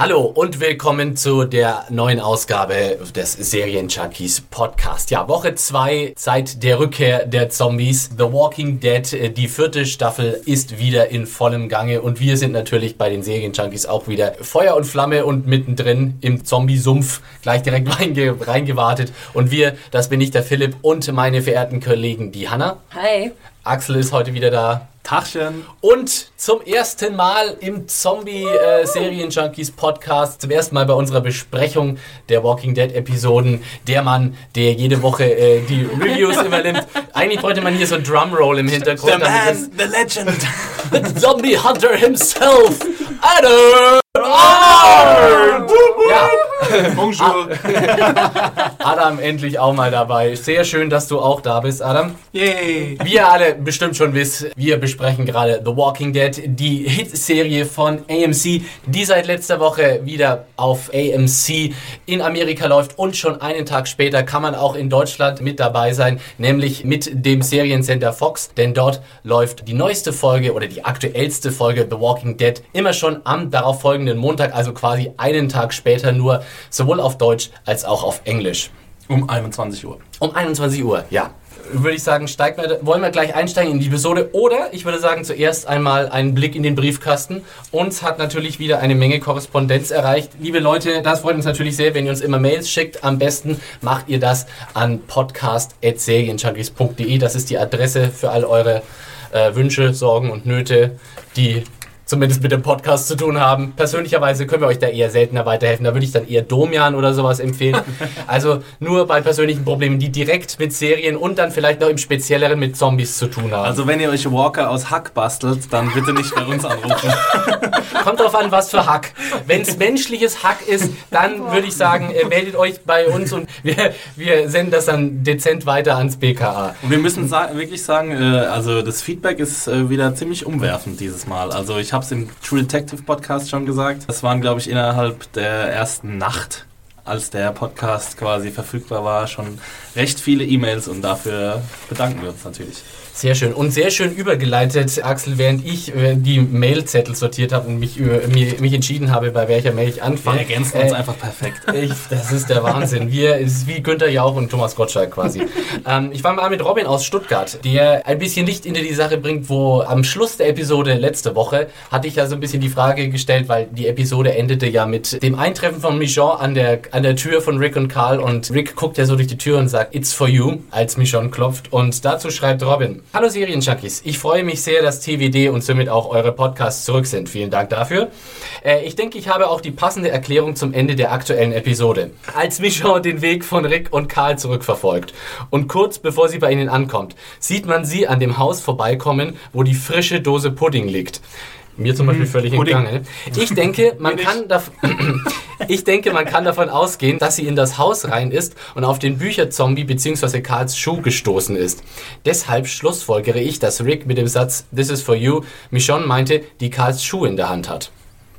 Hallo und willkommen zu der neuen Ausgabe des Serien-Junkies Podcast. Ja, Woche 2 seit der Rückkehr der Zombies. The Walking Dead, äh, die vierte Staffel ist wieder in vollem Gange und wir sind natürlich bei den Serien-Junkies auch wieder Feuer und Flamme und mittendrin im Zombie-Sumpf gleich direkt reinge reingewartet. Und wir, das bin ich, der Philipp und meine verehrten Kollegen, die Hanna. Hi. Axel ist heute wieder da. Tachchen. Und zum ersten Mal im Zombie-Serien-Junkies Podcast, zum ersten Mal bei unserer Besprechung der Walking Dead-Episoden, der Mann, der jede Woche äh, die Reviews übernimmt. Eigentlich bräuchte man hier so ein Drumroll im Hintergrund. The man, the legend. the Zombie Hunter himself, Adam! Ja. Bonjour. Adam endlich auch mal dabei. Sehr schön, dass du auch da bist, Adam. Yay. Wie ihr alle bestimmt schon wisst, wir besprechen gerade The Walking Dead, die Hitserie von AMC, die seit letzter Woche wieder auf AMC in Amerika läuft und schon einen Tag später kann man auch in Deutschland mit dabei sein, nämlich mit dem Seriencenter Fox, denn dort läuft die neueste Folge oder die aktuellste Folge The Walking Dead immer schon am darauf folgenden Montag, also quasi einen Tag später nur, sowohl auf Deutsch als auch auf Englisch. Um 21 Uhr. Um 21 Uhr, ja. Würde ich sagen, steigt wir, wollen wir gleich einsteigen in die Episode oder ich würde sagen zuerst einmal einen Blick in den Briefkasten. Uns hat natürlich wieder eine Menge Korrespondenz erreicht. Liebe Leute, das freut uns natürlich sehr, wenn ihr uns immer Mails schickt. Am besten macht ihr das an podcast.serienjunkies.de. Das ist die Adresse für all eure äh, Wünsche, Sorgen und Nöte, die zumindest mit dem Podcast zu tun haben. Persönlicherweise können wir euch da eher seltener weiterhelfen. Da würde ich dann eher Domian oder sowas empfehlen. Also nur bei persönlichen Problemen, die direkt mit Serien und dann vielleicht noch im Spezielleren mit Zombies zu tun haben. Also wenn ihr euch Walker aus Hack bastelt, dann bitte nicht bei uns anrufen. Kommt drauf an, was für Hack. Wenn es menschliches Hack ist, dann würde ich sagen, äh, meldet euch bei uns und wir, wir senden das dann dezent weiter ans BKA. Und wir müssen sa wirklich sagen, äh, also das Feedback ist äh, wieder ziemlich umwerfend dieses Mal. Also ich habe es im True Detective Podcast schon gesagt. Das waren, glaube ich, innerhalb der ersten Nacht, als der Podcast quasi verfügbar war, schon recht viele E-Mails und dafür bedanken wir uns natürlich. Sehr schön. Und sehr schön übergeleitet, Axel, während ich äh, die Mailzettel sortiert habe und mich, über, mich, mich entschieden habe, bei welcher Mail ich Wir anfange. ergänzen uns einfach perfekt. Ich, das ist der Wahnsinn. Wir, es ist wie Günther Jauch und Thomas Gottschalk quasi. ähm, ich war mal mit Robin aus Stuttgart, der ein bisschen Licht into die Sache bringt, wo am Schluss der Episode letzte Woche hatte ich ja so ein bisschen die Frage gestellt, weil die Episode endete ja mit dem Eintreffen von Michonne an der, an der Tür von Rick und Carl und Rick guckt ja so durch die Tür und sagt, It's for you, als Michonne klopft und dazu schreibt Robin, Hallo Serienjunkies, ich freue mich sehr, dass TWD und somit auch eure Podcasts zurück sind. Vielen Dank dafür. Äh, ich denke, ich habe auch die passende Erklärung zum Ende der aktuellen Episode. Als Michonne den Weg von Rick und Karl zurückverfolgt und kurz bevor sie bei ihnen ankommt, sieht man sie an dem Haus vorbeikommen, wo die frische Dose Pudding liegt. Mir zum Beispiel völlig Pudding. entgangen. Ich denke, man kann ich denke, man kann davon ausgehen, dass sie in das Haus rein ist und auf den Bücherzombie bzw. Karls Schuh gestoßen ist. Deshalb schlussfolgere ich, dass Rick mit dem Satz This is for you Michonne meinte, die Karls Schuh in der Hand hat.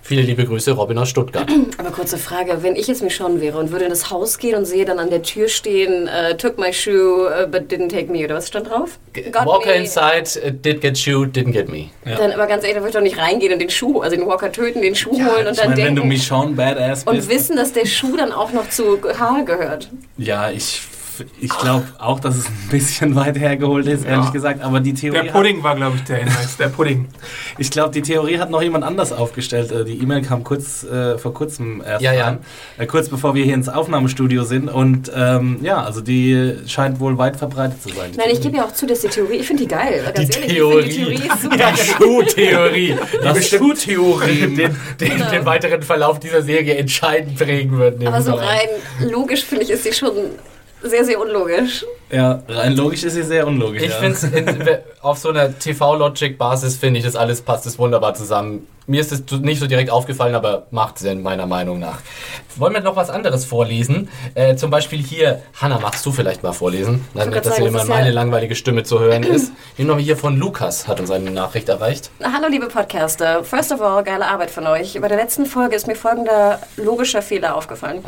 Viele liebe Grüße, Robin aus Stuttgart. Aber kurze Frage, wenn ich jetzt Michonne wäre und würde in das Haus gehen und sehe dann an der Tür stehen, äh, took my shoe, uh, but didn't take me, oder was stand drauf? Got Walker me. inside, uh, did get shoe, didn't get me. Dann aber ganz ehrlich, da würde ich doch nicht reingehen und den Schuh, also den Walker töten, den Schuh holen und ich dann meine, wenn denken du Michonne Badass und bist. wissen, dass der Schuh dann auch noch zu Karl gehört. Ja, ich, ich glaube auch, dass es ein bisschen weit hergeholt ist, ehrlich gesagt. Aber die Theorie. Der Pudding war, glaube ich, der Hinweis. Der Pudding. Hat, ich glaube, die Theorie hat noch jemand anders aufgestellt. Äh, Die E-Mail kam kurz äh, vor kurzem erst Ja, ja. an. Äh, kurz bevor wir hier ins Aufnahmestudio sind. Und ähm, ja, also die scheint wohl weit verbreitet zu sein. Nein, ich gebe ja auch zu, dass die Theorie, ich finde die geil. Ganz Die ehrlich, Theorie. Die Theorie ist super. Die Schuhtheorie. Die Schuhtheorie. den, den, den weiteren Verlauf dieser Serie entscheidend prägen wird. Aber so rein logisch finde ich, ist sie schon sehr, sehr unlogisch. Ja, rein logisch ist sie sehr unlogisch. Ich ja. finde auf so einer TV-Logic-Basis finde ich das alles passt es wunderbar zusammen. Mir ist es nicht so direkt aufgefallen, aber macht Sinn, meiner Meinung nach. Wollen wir noch was anderes vorlesen? Äh, zum Beispiel hier, Hanna, magst du vielleicht mal vorlesen? Dann, wollte dass sagen, immer das ist ja- meine langweilige Stimme zu hören ist. Hier noch hier von Lukas hat uns eine Nachricht erreicht. Hallo liebe Podcaster, first of all, geile Arbeit von euch. Bei der letzten Folge ist mir folgender logischer Fehler aufgefallen.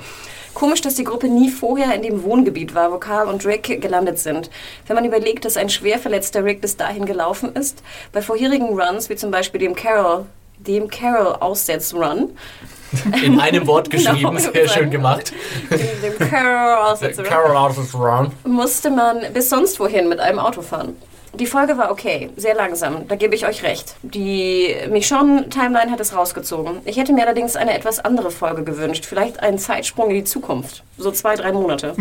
Komisch, dass die Gruppe nie vorher in dem Wohngebiet war, wo Carl und Rick gelandet sind. Wenn man überlegt, dass ein schwer verletzter Rick bis dahin gelaufen ist, bei vorherigen Runs, wie zum Beispiel dem Carol, dem Carol Aussetz-Run, In einem Wort geschrieben, Genau, sehr schön gemacht. dem, dem Carol of run. musste man bis sonst wohin mit einem Auto fahren. Die Folge war okay, sehr langsam, da gebe ich euch recht. Die Michonne-Timeline hat es rausgezogen. Ich hätte mir allerdings eine etwas andere Folge gewünscht, vielleicht einen Zeitsprung in die Zukunft, so zwei, drei Monate.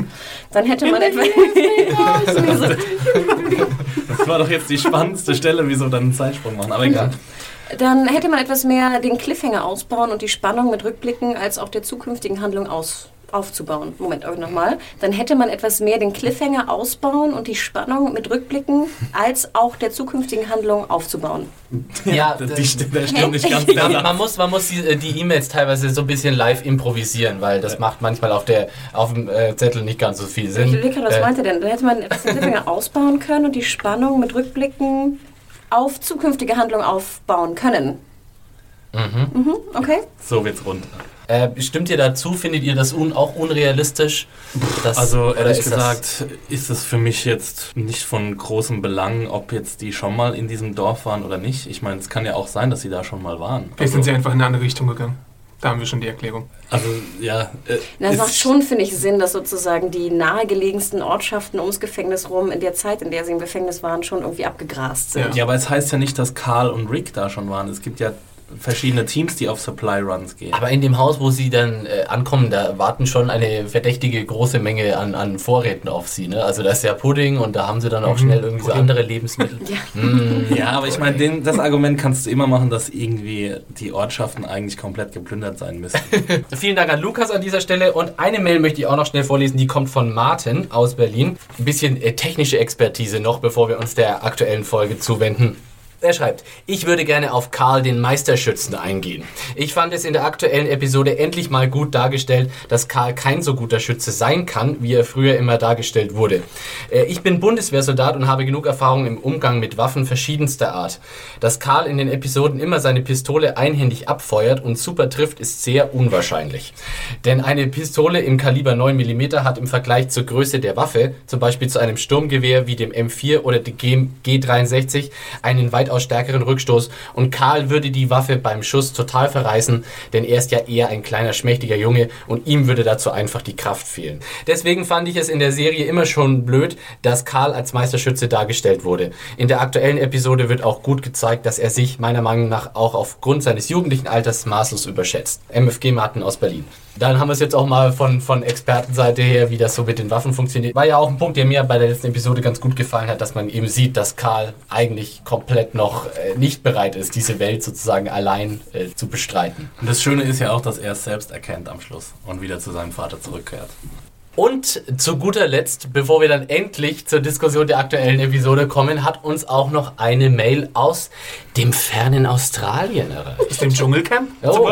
Dann hätte man etwa... Das war doch jetzt die spannendste Stelle, wieso dann einen Zeitsprung machen. Aber egal. Dann hätte man etwas mehr den Cliffhanger ausbauen und die Spannung mit Rückblicken als auch der zukünftigen Handlung aus aufzubauen. Moment, nochmal. Dann hätte man etwas mehr den Cliffhanger ausbauen und die Spannung mit Rückblicken als auch der zukünftigen Handlung aufzubauen. Ja, Die, das- die, der stimmt nicht ganz. Ja, man muss, man muss die, äh, die E-Mails teilweise so ein bisschen live improvisieren, weil das macht manchmal auf, der, auf dem äh, Zettel nicht ganz so viel Sinn. Ich was Äh, meint ihr denn? Dann hätte man etwas den Cliffhanger ausbauen können und die Spannung mit Rückblicken auf zukünftige Handlung aufbauen können. Mhm. okay. so wird's rund. Äh, stimmt ihr dazu? Findet ihr das un auch unrealistisch? Das, Also ehrlich ist das- gesagt ist es für mich jetzt nicht von großem Belang, ob jetzt die schon mal in diesem Dorf waren oder nicht. Ich meine, es kann ja auch sein, dass sie da schon mal waren. Vielleicht sind sie einfach in eine andere Richtung gegangen. Da haben wir schon die Erklärung. Also ja. Äh, Na, es ist- macht schon, finde ich, Sinn, dass sozusagen die nahegelegensten Ortschaften ums Gefängnis rum in der Zeit, in der sie im Gefängnis waren, schon irgendwie abgegrast sind. Ja. Ja, aber es heißt ja nicht, dass Carl und Rick da schon waren. Es gibt ja verschiedene Teams, die auf Supply Runs gehen. Aber in dem Haus, wo sie dann äh, ankommen, da warten schon eine verdächtige große Menge an, an Vorräten auf sie. Ne? Also da ist ja Pudding und da haben sie dann auch schnell irgendwie so andere Lebensmittel. Ja. Ja, aber ich meine, das Argument kannst du immer machen, dass irgendwie die Ortschaften eigentlich komplett geplündert sein müssen. Vielen Dank an Lukas an dieser Stelle. Und eine Mail möchte ich auch noch schnell vorlesen, die kommt von Martin aus Berlin. Ein bisschen äh, technische Expertise noch, bevor wir uns der aktuellen Folge zuwenden. Er schreibt, ich würde gerne auf Karl den Meisterschützen eingehen. Ich fand es in der aktuellen Episode endlich mal gut dargestellt, dass Karl kein so guter Schütze sein kann, wie er früher immer dargestellt wurde. Äh, Ich bin Bundeswehrsoldat und habe genug Erfahrung im Umgang mit Waffen verschiedenster Art. Dass Karl in den Episoden immer seine Pistole einhändig abfeuert und super trifft, ist sehr unwahrscheinlich. Denn eine Pistole im Kaliber 9 mm hat im Vergleich zur Größe der Waffe, zum Beispiel zu einem Sturmgewehr wie dem M4 oder dem G- G63, einen weitaus stärkeren Rückstoß und Karl würde die Waffe beim Schuss total verreißen, denn er ist ja eher ein kleiner, schmächtiger Junge und ihm würde dazu einfach die Kraft fehlen. Deswegen fand ich es in der Serie immer schon blöd, dass Karl als Meisterschütze dargestellt wurde. In der aktuellen Episode wird auch gut gezeigt, dass er sich meiner Meinung nach auch aufgrund seines jugendlichen Alters maßlos überschätzt. MFG Martin aus Berlin. Dann haben wir es jetzt auch mal von, von Expertenseite her, wie das so mit den Waffen funktioniert. War ja auch ein Punkt, der mir bei der letzten Episode ganz gut gefallen hat, dass man eben sieht, dass Karl eigentlich komplett noch äh, nicht bereit ist, diese Welt sozusagen allein äh, zu bestreiten. Und das Schöne ist ja auch, dass er es selbst erkennt am Schluss und wieder zu seinem Vater zurückkehrt. Und zu guter Letzt, bevor wir dann endlich zur Diskussion der aktuellen Episode kommen, hat uns auch noch eine Mail aus dem fernen Australien erreicht. Aus dem Dschungelcamp? Oh,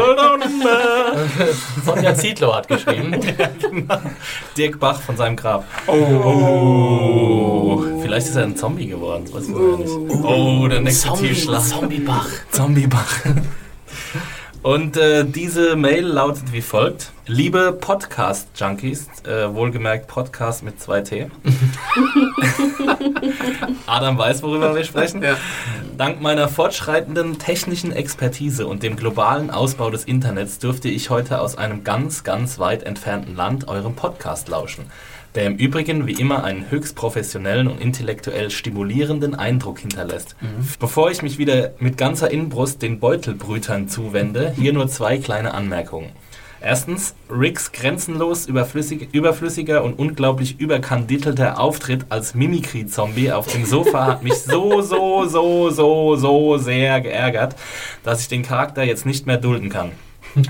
Sonja Zietlow hat geschrieben. Dirk Bach von seinem Grab. Oh. Vielleicht ist er ein Zombie geworden. Das weiß ich noch nicht. Oh, der nächste Zombie, Tiefschlag. Zombiebach. Zombiebach. Und äh, diese Mail lautet wie folgt. Liebe Podcast-Junkies, äh, wohlgemerkt Podcast mit zwei T. Adam weiß, worüber wir sprechen. Ja. Dank meiner fortschreitenden technischen Expertise und dem globalen Ausbau des Internets dürfte ich heute aus einem ganz, ganz weit entfernten Land eurem Podcast lauschen, der im Übrigen wie immer einen höchst professionellen und intellektuell stimulierenden Eindruck hinterlässt. Bevor ich mich wieder mit ganzer Inbrust den Beutelbrütern zuwende, hier nur zwei kleine Anmerkungen. Erstens, Ricks grenzenlos überflüssig, überflüssiger und unglaublich überkanditelter Auftritt als Mimikry-Zombie auf dem Sofa hat mich so, so, so, so, so sehr geärgert, dass ich den Charakter jetzt nicht mehr dulden kann.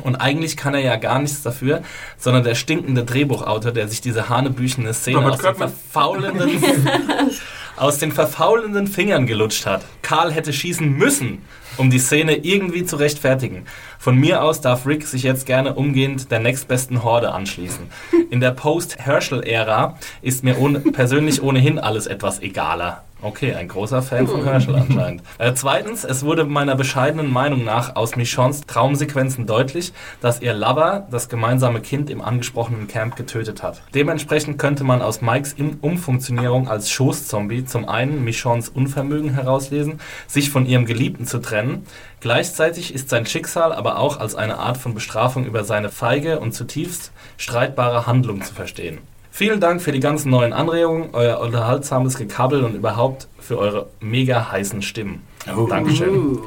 Und eigentlich kann er ja gar nichts dafür, sondern der stinkende Drehbuchautor, der sich diese hanebüchene Szene aus den, verfaulenden, aus den verfaulenden Fingern gelutscht hat. Karl hätte schießen müssen, um die Szene irgendwie zu rechtfertigen. Von mir aus darf Rick sich jetzt gerne umgehend der nächstbesten Horde anschließen. In der Post-Herschel-Ära ist mir ohne, persönlich ohnehin alles etwas egaler. Okay, ein großer Fan von Herschel anscheinend. Äh, zweitens, es wurde meiner bescheidenen Meinung nach aus Michons Traumsequenzen deutlich, dass ihr Lover das gemeinsame Kind im angesprochenen Camp getötet hat. Dementsprechend könnte man aus Mikes Umfunktionierung als Schoßzombie zum einen Michons Unvermögen herauslesen, sich von ihrem Geliebten zu trennen. Gleichzeitig ist sein Schicksal aber auch als eine Art von Bestrafung über seine feige und zutiefst streitbare Handlung zu verstehen. Vielen Dank für die ganzen neuen Anregungen, euer unterhaltsames Gekabbel und überhaupt für eure mega heißen Stimmen. Dankeschön.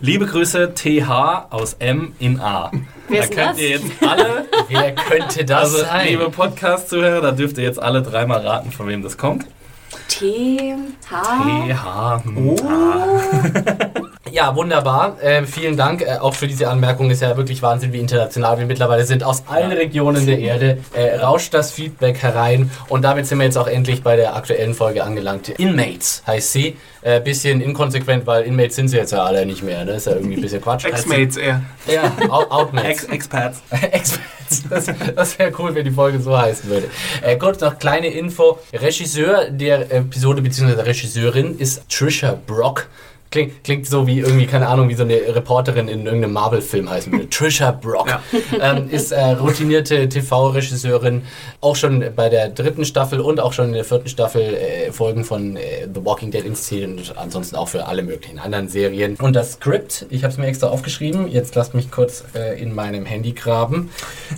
Liebe Grüße TH aus M in A. Wer da ist könnt das? ihr jetzt alle, Wer könnte das also sein? liebe Podcast-Zuhörer, da dürft ihr jetzt alle dreimal raten, von wem das kommt. T, H. TH. Ja, wunderbar. Äh, vielen Dank äh, auch für diese Anmerkung. Ist ja wirklich Wahnsinn, wie international wir mittlerweile sind. Aus allen Regionen der Erde äh, rauscht das Feedback herein. Und damit sind wir jetzt auch endlich bei der aktuellen Folge angelangt. Inmates heißt sie. Äh, bisschen inkonsequent, weil Inmates sind sie jetzt ja alle nicht mehr. Das ist ja irgendwie ein bisschen Quatsch. Ex-Mates eher. Ja, Out- Outmates. Ex Expats. Experts. Das, das wäre cool, wenn die Folge so heißen würde. Äh, kurz noch kleine Info. Regisseur der Episode bzw. Regisseurin ist Trisha Brock. Klingt, klingt so wie irgendwie, keine Ahnung, wie so eine Reporterin in irgendeinem Marvel-Film heißen würde. Trisha Brock ähm, ist äh, routinierte TV-Regisseurin, auch schon bei der dritten Staffel und auch schon in der vierten Staffel äh, Folgen von äh, The Walking Dead inszeniert und ansonsten auch für alle möglichen anderen Serien. Und das Skript, ich habe es mir extra aufgeschrieben, jetzt lasst mich kurz äh, in meinem Handy graben,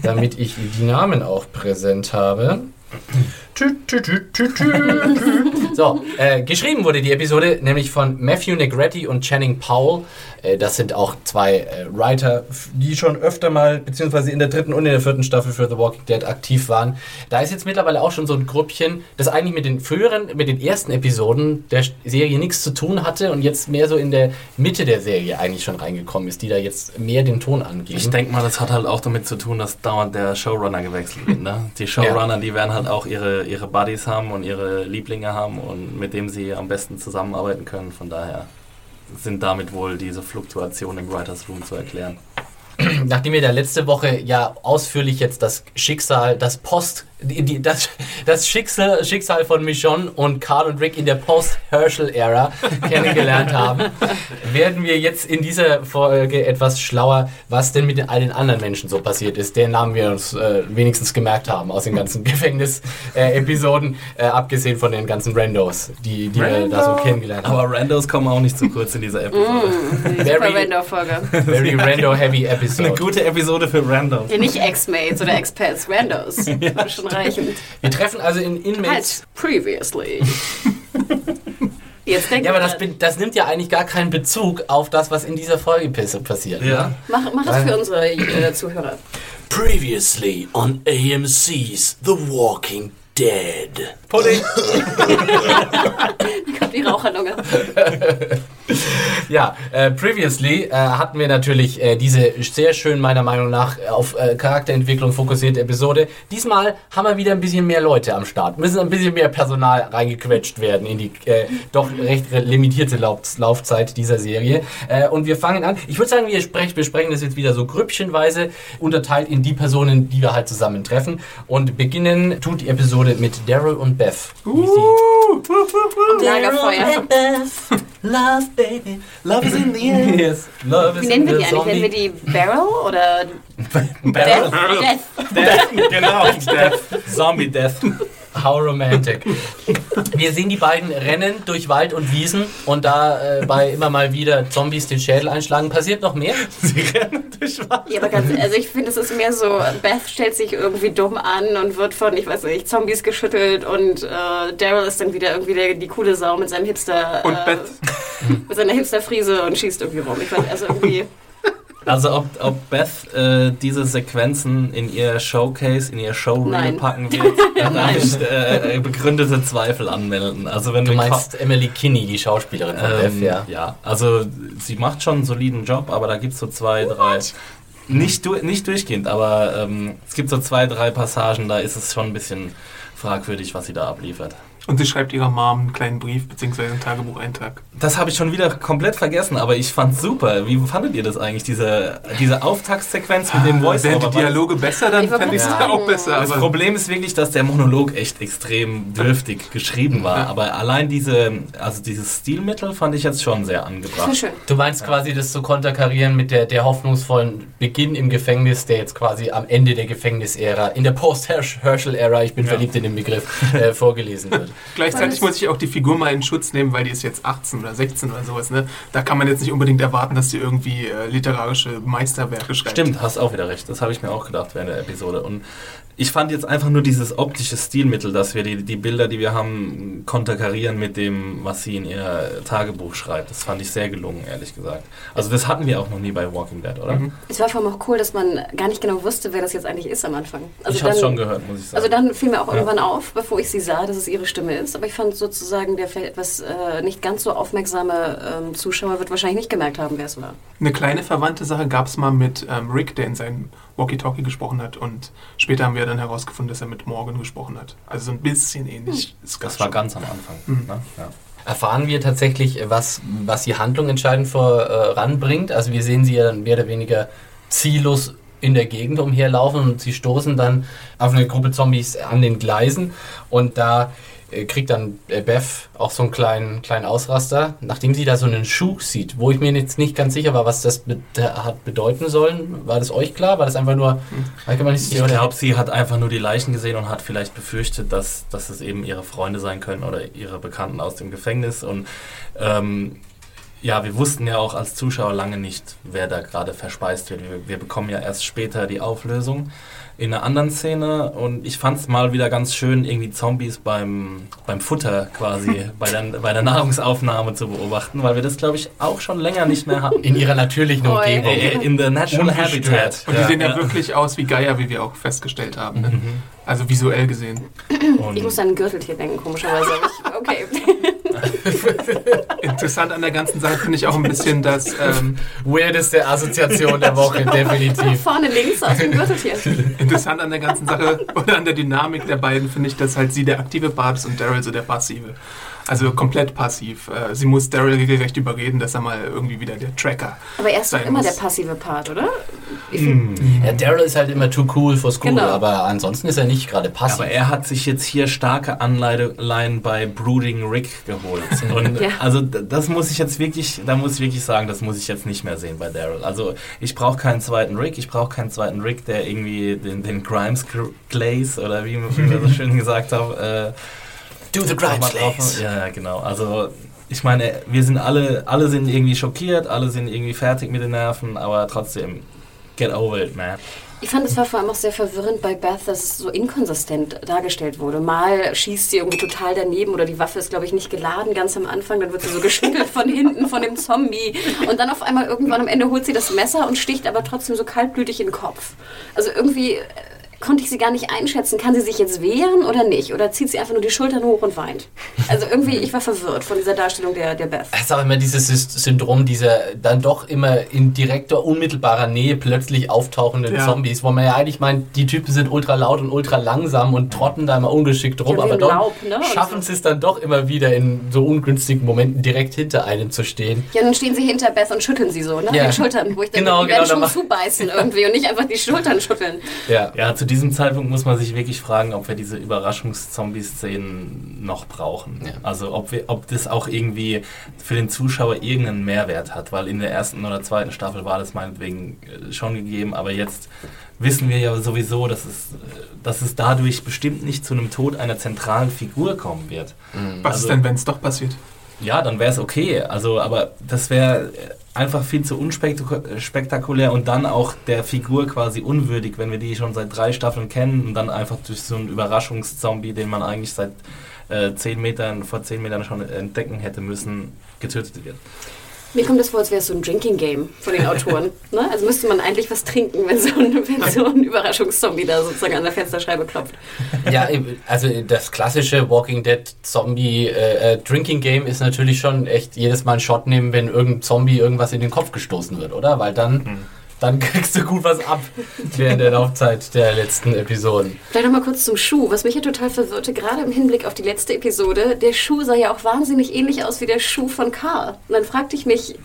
damit ich die Namen auch präsent habe. Tü, tü, tü, tü, tü, tü. So, äh, geschrieben wurde die Episode nämlich von Matthew Negretti und Channing Powell. Äh, das sind auch zwei äh, Writer, die schon öfter mal, beziehungsweise in der dritten und in der vierten Staffel für The Walking Dead aktiv waren. Da ist jetzt mittlerweile auch schon so ein Grüppchen, das eigentlich mit den früheren, mit den ersten Episoden der Serie nichts zu tun hatte und jetzt mehr so in der Mitte der Serie eigentlich schon reingekommen ist, die da jetzt mehr den Ton angeben. Ich denke mal, das hat halt auch damit zu tun, dass dauernd der Showrunner gewechselt wird. Ne? Die Showrunner, die werden halt auch ihre, ihre Buddies haben und ihre Lieblinge haben und mit dem sie am besten zusammenarbeiten können. Von daher sind damit wohl diese Fluktuationen im Writers Room zu erklären. Nachdem wir da letzte Woche ja ausführlich jetzt das Schicksal, das Post, die, die, das, das Schicksal, Schicksal von Michonne und Carl und Rick in der Post-Herschel-Ära kennengelernt haben, werden wir jetzt in dieser Folge etwas schlauer, was denn mit den, all den anderen Menschen so passiert ist, deren Namen wir uns äh, wenigstens gemerkt haben aus den ganzen Gefängnis-Episoden, äh, abgesehen von den ganzen Randos, die, die wir da so kennengelernt haben. Aber Randos kommen auch nicht zu kurz in dieser Episode. Die Very- Super Rando-Folge. Very Rando-heavy Episode. Eine gute Episode für Randos. Ja, nicht Ex-Mates oder Expats, Randos. Würde schon reichen. Wir treffen also in Inmates Halt, previously. Jetzt denk Ja, aber das, das nimmt ja eigentlich gar keinen Bezug auf das, was in dieser Folge pass- passiert. Ja. Ne? Mach, mach das für unsere äh, Zuhörer. Previously on AMC's The Walking Dead. Pudding. Kommt die Raucherlunge. Ja, äh, previously äh, hatten wir natürlich äh, diese sehr schön meiner Meinung nach auf äh, Charakterentwicklung fokussierte Episode. Diesmal haben wir wieder ein bisschen mehr Leute am Start. Müssen ein bisschen mehr Personal reingequetscht werden in die äh, doch recht limitierte Lauf Laufzeit dieser Serie. Äh, und wir fangen an. Ich würde sagen, wir sprech, besprechen das jetzt wieder so grüppchenweise, unterteilt in die Personen, die wir halt zusammentreffen. Und beginnen tut die Episode mit Daryl und Beth. Wie sie Lagerfeuer. Love, baby. Love is in the air. Yes. Love Wie is nennen wir die eigentlich? Nennen wir zombie. die Barrel oder Barrel. Death? Death. Genau. Death. Zombie Death. How romantic. Wir sehen die beiden rennen durch Wald und Wiesen und dabei immer mal wieder Zombies den Schädel einschlagen. Passiert noch mehr? Sie rennen durch Wald. Ja, aber ganz, also ich finde, es ist mehr so, Beth stellt sich irgendwie dumm an und wird von, ich weiß nicht, Zombies geschüttelt und äh, Daryl ist dann wieder irgendwie der, die coole Sau mit seinem Hipster, Und äh, Beth. mit seiner Hipsterfriese und schießt irgendwie rum. Ich weiß, also irgendwie, Also ob, ob Beth äh, diese Sequenzen in ihr Showcase, in ihr Showreel Nein. packen wird, da darf ich äh, begründete Zweifel anmelden. Also wenn Du meinst Emily Kinney, die Schauspielerin von ähm, Beth, ja. ja. also sie macht schon einen soliden Job, aber da gibt es so zwei, drei. Nicht, du, nicht durchgehend, aber ähm, es gibt so zwei, drei Passagen, da ist es schon ein bisschen fragwürdig, was sie da abliefert. Und sie schreibt ihrer Mom einen kleinen Brief bzw. einen Tagebucheintrag. Das habe ich schon wieder komplett vergessen, aber ich fand's super. Wie fandet ihr das eigentlich, diese, diese Auftaktsequenz mit dem voice Wären die Dialoge besser, dann fände ich es gerade auch besser. Das Problem ist wirklich, dass der Monolog echt extrem dürftig geschrieben war. Ja. Aber allein diese, also dieses Stilmittel fand ich jetzt schon sehr Sehr angebracht. schön. Du meinst quasi das zu konterkarieren mit der, der hoffnungsvollen Beginn im Gefängnis, der jetzt quasi am Ende der Gefängnisära, in der Post-Herschel-Ära, ich bin Ja. verliebt in den Begriff, äh, vorgelesen wird. Gleichzeitig muss ich auch die Figur mal in Schutz nehmen, weil die ist jetzt 18 oder 16 oder sowas. Ne? Da kann man jetzt nicht unbedingt erwarten, dass sie irgendwie äh, literarische Meisterwerke schreibt. Stimmt, hast auch wieder recht. Das habe ich mir auch gedacht während der Episode. Und ich fand jetzt einfach nur dieses optische Stilmittel, dass wir die, die Bilder, die wir haben, konterkarieren mit dem, was sie in ihr Tagebuch schreibt. Das fand ich sehr gelungen, ehrlich gesagt. Also das hatten wir auch noch nie bei Walking Dead, oder? Mhm. Es war vor allem auch cool, dass man gar nicht genau wusste, wer das jetzt eigentlich ist am Anfang. Also ich habe dann- schon gehört, muss ich sagen. Also dann fiel mir auch Ja. irgendwann auf, bevor ich sie sah, dass es ihre Stimme ist. Aber ich fand sozusagen, der vielleicht etwas äh, nicht ganz so aufmerksame ähm, Zuschauer wird wahrscheinlich nicht gemerkt haben, wer es war. Eine kleine verwandte Sache gab es mal mit ähm, Rick, der in seinem Walkie-Talkie gesprochen hat. Und später haben wir dann herausgefunden, dass er mit Morgan gesprochen hat. Also so ein bisschen ähnlich. Ist das ganz war schon. ganz am Anfang. Mhm. Ne? Ja. Erfahren wir tatsächlich, was, was die Handlung entscheidend voranbringt? Also wir sehen sie ja dann mehr oder weniger ziellos in der Gegend umherlaufen und sie stoßen dann auf eine Gruppe Zombies an den Gleisen und da äh, kriegt dann äh, Beth auch so einen kleinen, kleinen Ausraster, nachdem sie da so einen Schuh sieht, wo ich mir jetzt nicht ganz sicher war, was das be hat bedeuten sollen. War das euch klar? War das einfach nur... allgemein ist Ich glaube, sie hat einfach nur die Leichen gesehen und hat vielleicht befürchtet, dass, dass es eben ihre Freunde sein können oder ihre Bekannten aus dem Gefängnis. Und ähm, ja, wir wussten ja auch als Zuschauer lange nicht, wer da gerade verspeist wird. Wir, wir bekommen ja erst später die Auflösung in einer anderen Szene und ich fand es mal wieder ganz schön, irgendwie Zombies beim, beim Futter quasi, bei, der, bei der Nahrungsaufnahme zu beobachten, weil wir das, glaube ich, auch schon länger nicht mehr hatten. in ihrer natürlichen Oi. Umgebung. Äh, In the natural Ungestört. habitat. Und die sehen ja, Ja. wirklich aus wie Geier, wie wir auch festgestellt haben. Ne? Also visuell gesehen. Und Ich muss an ein Gürteltier denken, komischerweise. Okay. Interessant an der ganzen Sache finde ich auch ein bisschen, dass ähm, Weirdeste Assoziation der Woche, definitiv. Vorne links aus dem Gürteltier. interessant an der ganzen Sache oder an der Dynamik der beiden finde ich, dass halt sie der aktive Part ist und Daryl so der passive. Also komplett passiv. Äh, Sie muss Daryl regelrecht überreden, dass er mal irgendwie wieder der Tracker Aber er ist doch immer muss. der passive Part, oder? Find- Ja, Daryl ist halt immer too cool for school, Genau. aber ansonsten ist er nicht gerade passiv. Aber er hat sich jetzt hier starke Anleihen bei Brooding Rick geholt. Und Ja. also das muss ich jetzt wirklich, da muss ich wirklich sagen, das muss ich jetzt nicht mehr sehen bei Daryl. Also ich brauche keinen zweiten Rick, ich brauche keinen zweiten Rick, der irgendwie den, den Grimes Glaze oder wie, wie wir so schön gesagt haben, äh, Do the mal drauf- Ja, ja, genau. Also ich meine, wir sind alle, alle sind irgendwie schockiert, alle sind irgendwie fertig mit den Nerven, aber trotzdem, get over it, man. Ich fand, es war vor allem auch sehr verwirrend bei Beth, dass es so inkonsistent dargestellt wurde. Mal schießt sie irgendwie total daneben oder die Waffe ist, glaube ich, nicht geladen ganz am Anfang. Dann wird sie so geschüttelt von hinten von dem Zombie. Und dann auf einmal irgendwann am Ende holt sie das Messer und sticht aber trotzdem so kaltblütig in den Kopf. Also irgendwie äh, konnte ich sie gar nicht einschätzen. Kann sie sich jetzt wehren oder nicht? Oder zieht sie einfach nur die Schultern hoch und weint? Also irgendwie, ich war verwirrt von dieser Darstellung der, der Beth. Es ist auch immer dieses Syndrom dieser dann doch immer in direkter, unmittelbarer Nähe plötzlich auftauchenden Ja. Zombies, wo man ja eigentlich meint, die Typen sind ultra laut und ultra langsam und trotten da immer ungeschickt rum, Ja, aber doch Laub, ne? Schaffen sie es dann doch immer wieder in so ungünstigen Momenten direkt hinter einem zu stehen. Ja, dann stehen sie hinter Beth und schütteln sie so, ne? Ja. Die Schultern, wo ich denke, Genau, die werden genau, schon zubeißen irgendwie und nicht einfach die Schultern schütteln. Ja. Ja, zu diesem Zeitpunkt muss man sich wirklich fragen, ob wir diese Überraschungszombie-Szenen noch brauchen. Ja. Also ob, wir, ob das auch irgendwie für den Zuschauer irgendeinen Mehrwert hat, weil in der ersten oder zweiten Staffel war das meinetwegen äh, schon gegeben, aber jetzt wissen wir ja sowieso, dass es, dass es dadurch bestimmt nicht zu einem Tod einer zentralen Figur kommen wird. Was Also- ist denn, wenn es doch passiert? Ja, dann wäre es okay. Also, aber das wäre einfach viel zu unspektakulär und dann auch der Figur quasi unwürdig, wenn wir die schon seit drei Staffeln kennen und dann einfach durch so einen Überraschungszombie, den man eigentlich seit äh, zehn Metern, vor zehn Metern schon entdecken hätte müssen, getötet wird. Mir kommt es vor, als wäre es so ein Drinking Game von den Autoren. ne? Also müsste man eigentlich was trinken, wenn so ein, wenn so ein Überraschungszombie da sozusagen an der Fensterscheibe klopft. Ja, also das klassische Walking Dead Zombie äh, äh, Drinking Game ist natürlich schon echt jedes Mal einen Shot nehmen, wenn irgendein Zombie irgendwas in den Kopf gestoßen wird, oder? Weil dann, dann kriegst du gut was ab während der Laufzeit der letzten Episoden. Vielleicht noch mal kurz zum Schuh. Was mich ja total verwirrte, gerade im Hinblick auf die letzte Episode, der Schuh sah ja auch wahnsinnig ähnlich aus wie der Schuh von Karl. Und dann fragte ich mich,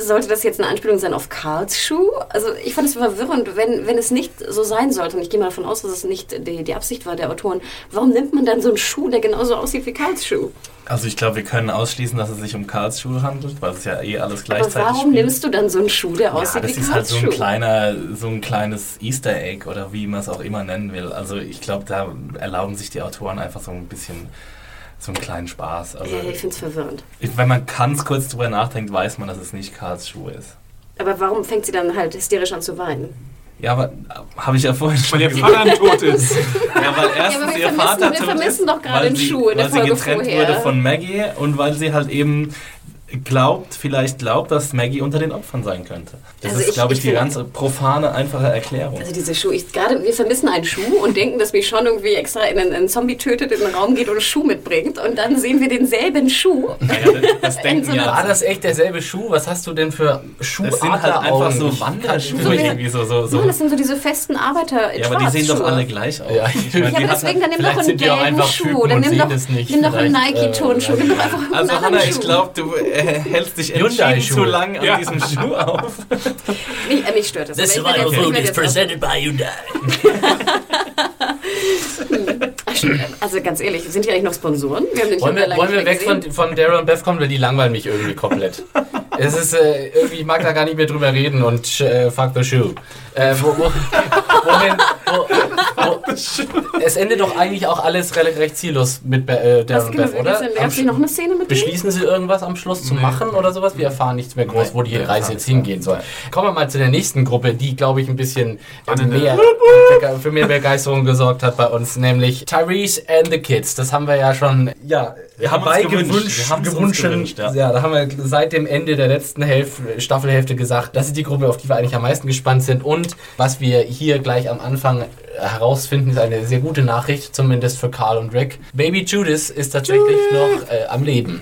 sollte das jetzt eine Anspielung sein auf Karls Schuh? Also ich fand es verwirrend, wenn, wenn es nicht so sein sollte, und ich gehe mal davon aus, dass es nicht die, die Absicht war der Autoren, warum nimmt man dann so einen Schuh, der genauso aussieht wie Karls Schuh? Also ich glaube, wir können ausschließen, dass es sich um Karlsschuhe handelt, weil es ja eh alles Aber gleichzeitig warum spielt. nimmst du dann so einen Schuh, der Ja, aussieht das wie ist halt Karls so ein Schuh? kleiner, so ein kleines Easter Egg oder wie man es auch immer nennen will. Also ich glaube, da erlauben sich die Autoren einfach so ein bisschen so einen kleinen Spaß. Also Ja, ich finde es verwirrend. ich- wenn man ganz kurz drüber nachdenkt, weiß man, dass es nicht Karlsschuhe ist. Aber warum fängt sie dann halt hysterisch an zu weinen? Ja, aber habe ich ja vorhin schon Weil ihr. Vater tot ist. Ja, weil erstens aber wir ihr vermissen- Vater wir tot vermissen ist, doch gerade weil den sie- Schuh in der weil sie Folge getrennt vorher. wurde von Maggie und weil sie halt eben glaubt, vielleicht glaubt, dass Maggie unter den Opfern sein könnte. Das Also ist, glaube ich, ich die ganz profane, einfache Erklärung. Also diese Schuhe, ich, gerade wir vermissen einen Schuh und denken, dass Michonne irgendwie extra in einen, einen Zombie tötet, in den Raum geht und einen Schuh mitbringt und dann sehen wir denselben Schuh. Ja, das, das denken so ja. War das echt derselbe Schuh? Was hast du denn für Schuhe? Das sind halt einfach so Wanderschuhe So wie- irgendwie so. so, so. Nein, das sind so diese festen Arbeiter ja, aber die sehen doch alle gleich aus. Ja, Ich meine, ja, Ja, deswegen, halt- dann nimm doch einen gelben Schuh. Dann nimm doch, nimm doch einen Nike-Turnschuh. Nimm doch einfach einen also anderen Hanna, ich glaube, du äh, hältst dich entschieden zu lang an Ja. diesem Schuh auf. Mich, äh, mich stört das. This werde survival food is presented by Hyundai. auch- Also ganz ehrlich, sind hier eigentlich noch Sponsoren? Wir Wollen wir, wollen wir weg von, von Daryl und Beth kommen, weil die langweilen mich irgendwie komplett. es ist äh, irgendwie, ich mag da gar nicht mehr drüber reden und äh, fuck the shoe. Äh, wo, wo, wohin, wo, wo, es endet doch eigentlich auch alles recht, recht ziellos mit Be- äh, Daryl Was und genau, Beth, oder? gab Am es noch eine Szene mit denen? Beschließen Sie irgendwas am Schluss zu Nee. machen oder sowas? Wir erfahren nichts mehr groß, Nee, wo die wir Reise jetzt hingehen soll. Kommen wir mal zu der nächsten Gruppe, die, glaube ich, ein bisschen mehr, für mehr Begeisterung gesorgt hat bei uns, nämlich Tyrese and the Kids. Das haben wir ja schon ja, Wir haben uns herbeigewünscht. gewünscht. Gewünscht. gewünscht, ja. ja, da haben wir seit dem Ende der letzten Hälf Staffelhälfte gesagt, das ist die Gruppe, auf die wir eigentlich am meisten gespannt sind. Und was wir hier gleich am Anfang herausfinden, ist eine sehr gute Nachricht, zumindest für Carl und Rick. Baby Judith ist tatsächlich noch äh, am Leben.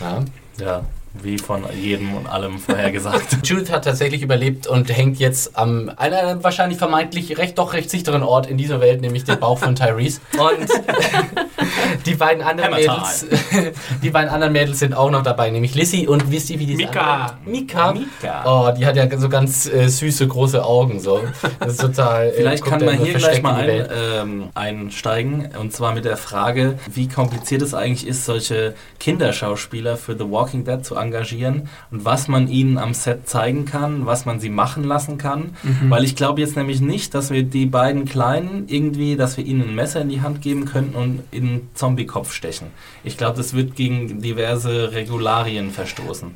Ja. Ja, wie von jedem und allem vorhergesagt. Judith hat tatsächlich überlebt und hängt jetzt am einer wahrscheinlich vermeintlich recht doch recht sicheren Ort in dieser Welt, nämlich dem Bauch von Tyrese. Und die beiden anderen Mädels, die beiden anderen Mädels sind auch noch dabei, nämlich Lissy und wisst ihr wie die Mika. Mika. Mika. Oh, die hat ja so ganz äh, süße große Augen so. Das ist total. äh, Vielleicht kann man hier gleich mal ein, ähm, einsteigen und zwar mit der Frage, wie kompliziert es eigentlich ist, solche Kinderschauspieler für The Walking Dead zu engagieren und was man ihnen am Set zeigen kann, was man sie machen lassen kann. Weil ich glaube jetzt nämlich nicht, dass wir die beiden Kleinen irgendwie, dass wir ihnen ein Messer in die Hand geben könnten und in Zombie-Kopf stechen. Ich glaube, das wird gegen diverse Regularien verstoßen.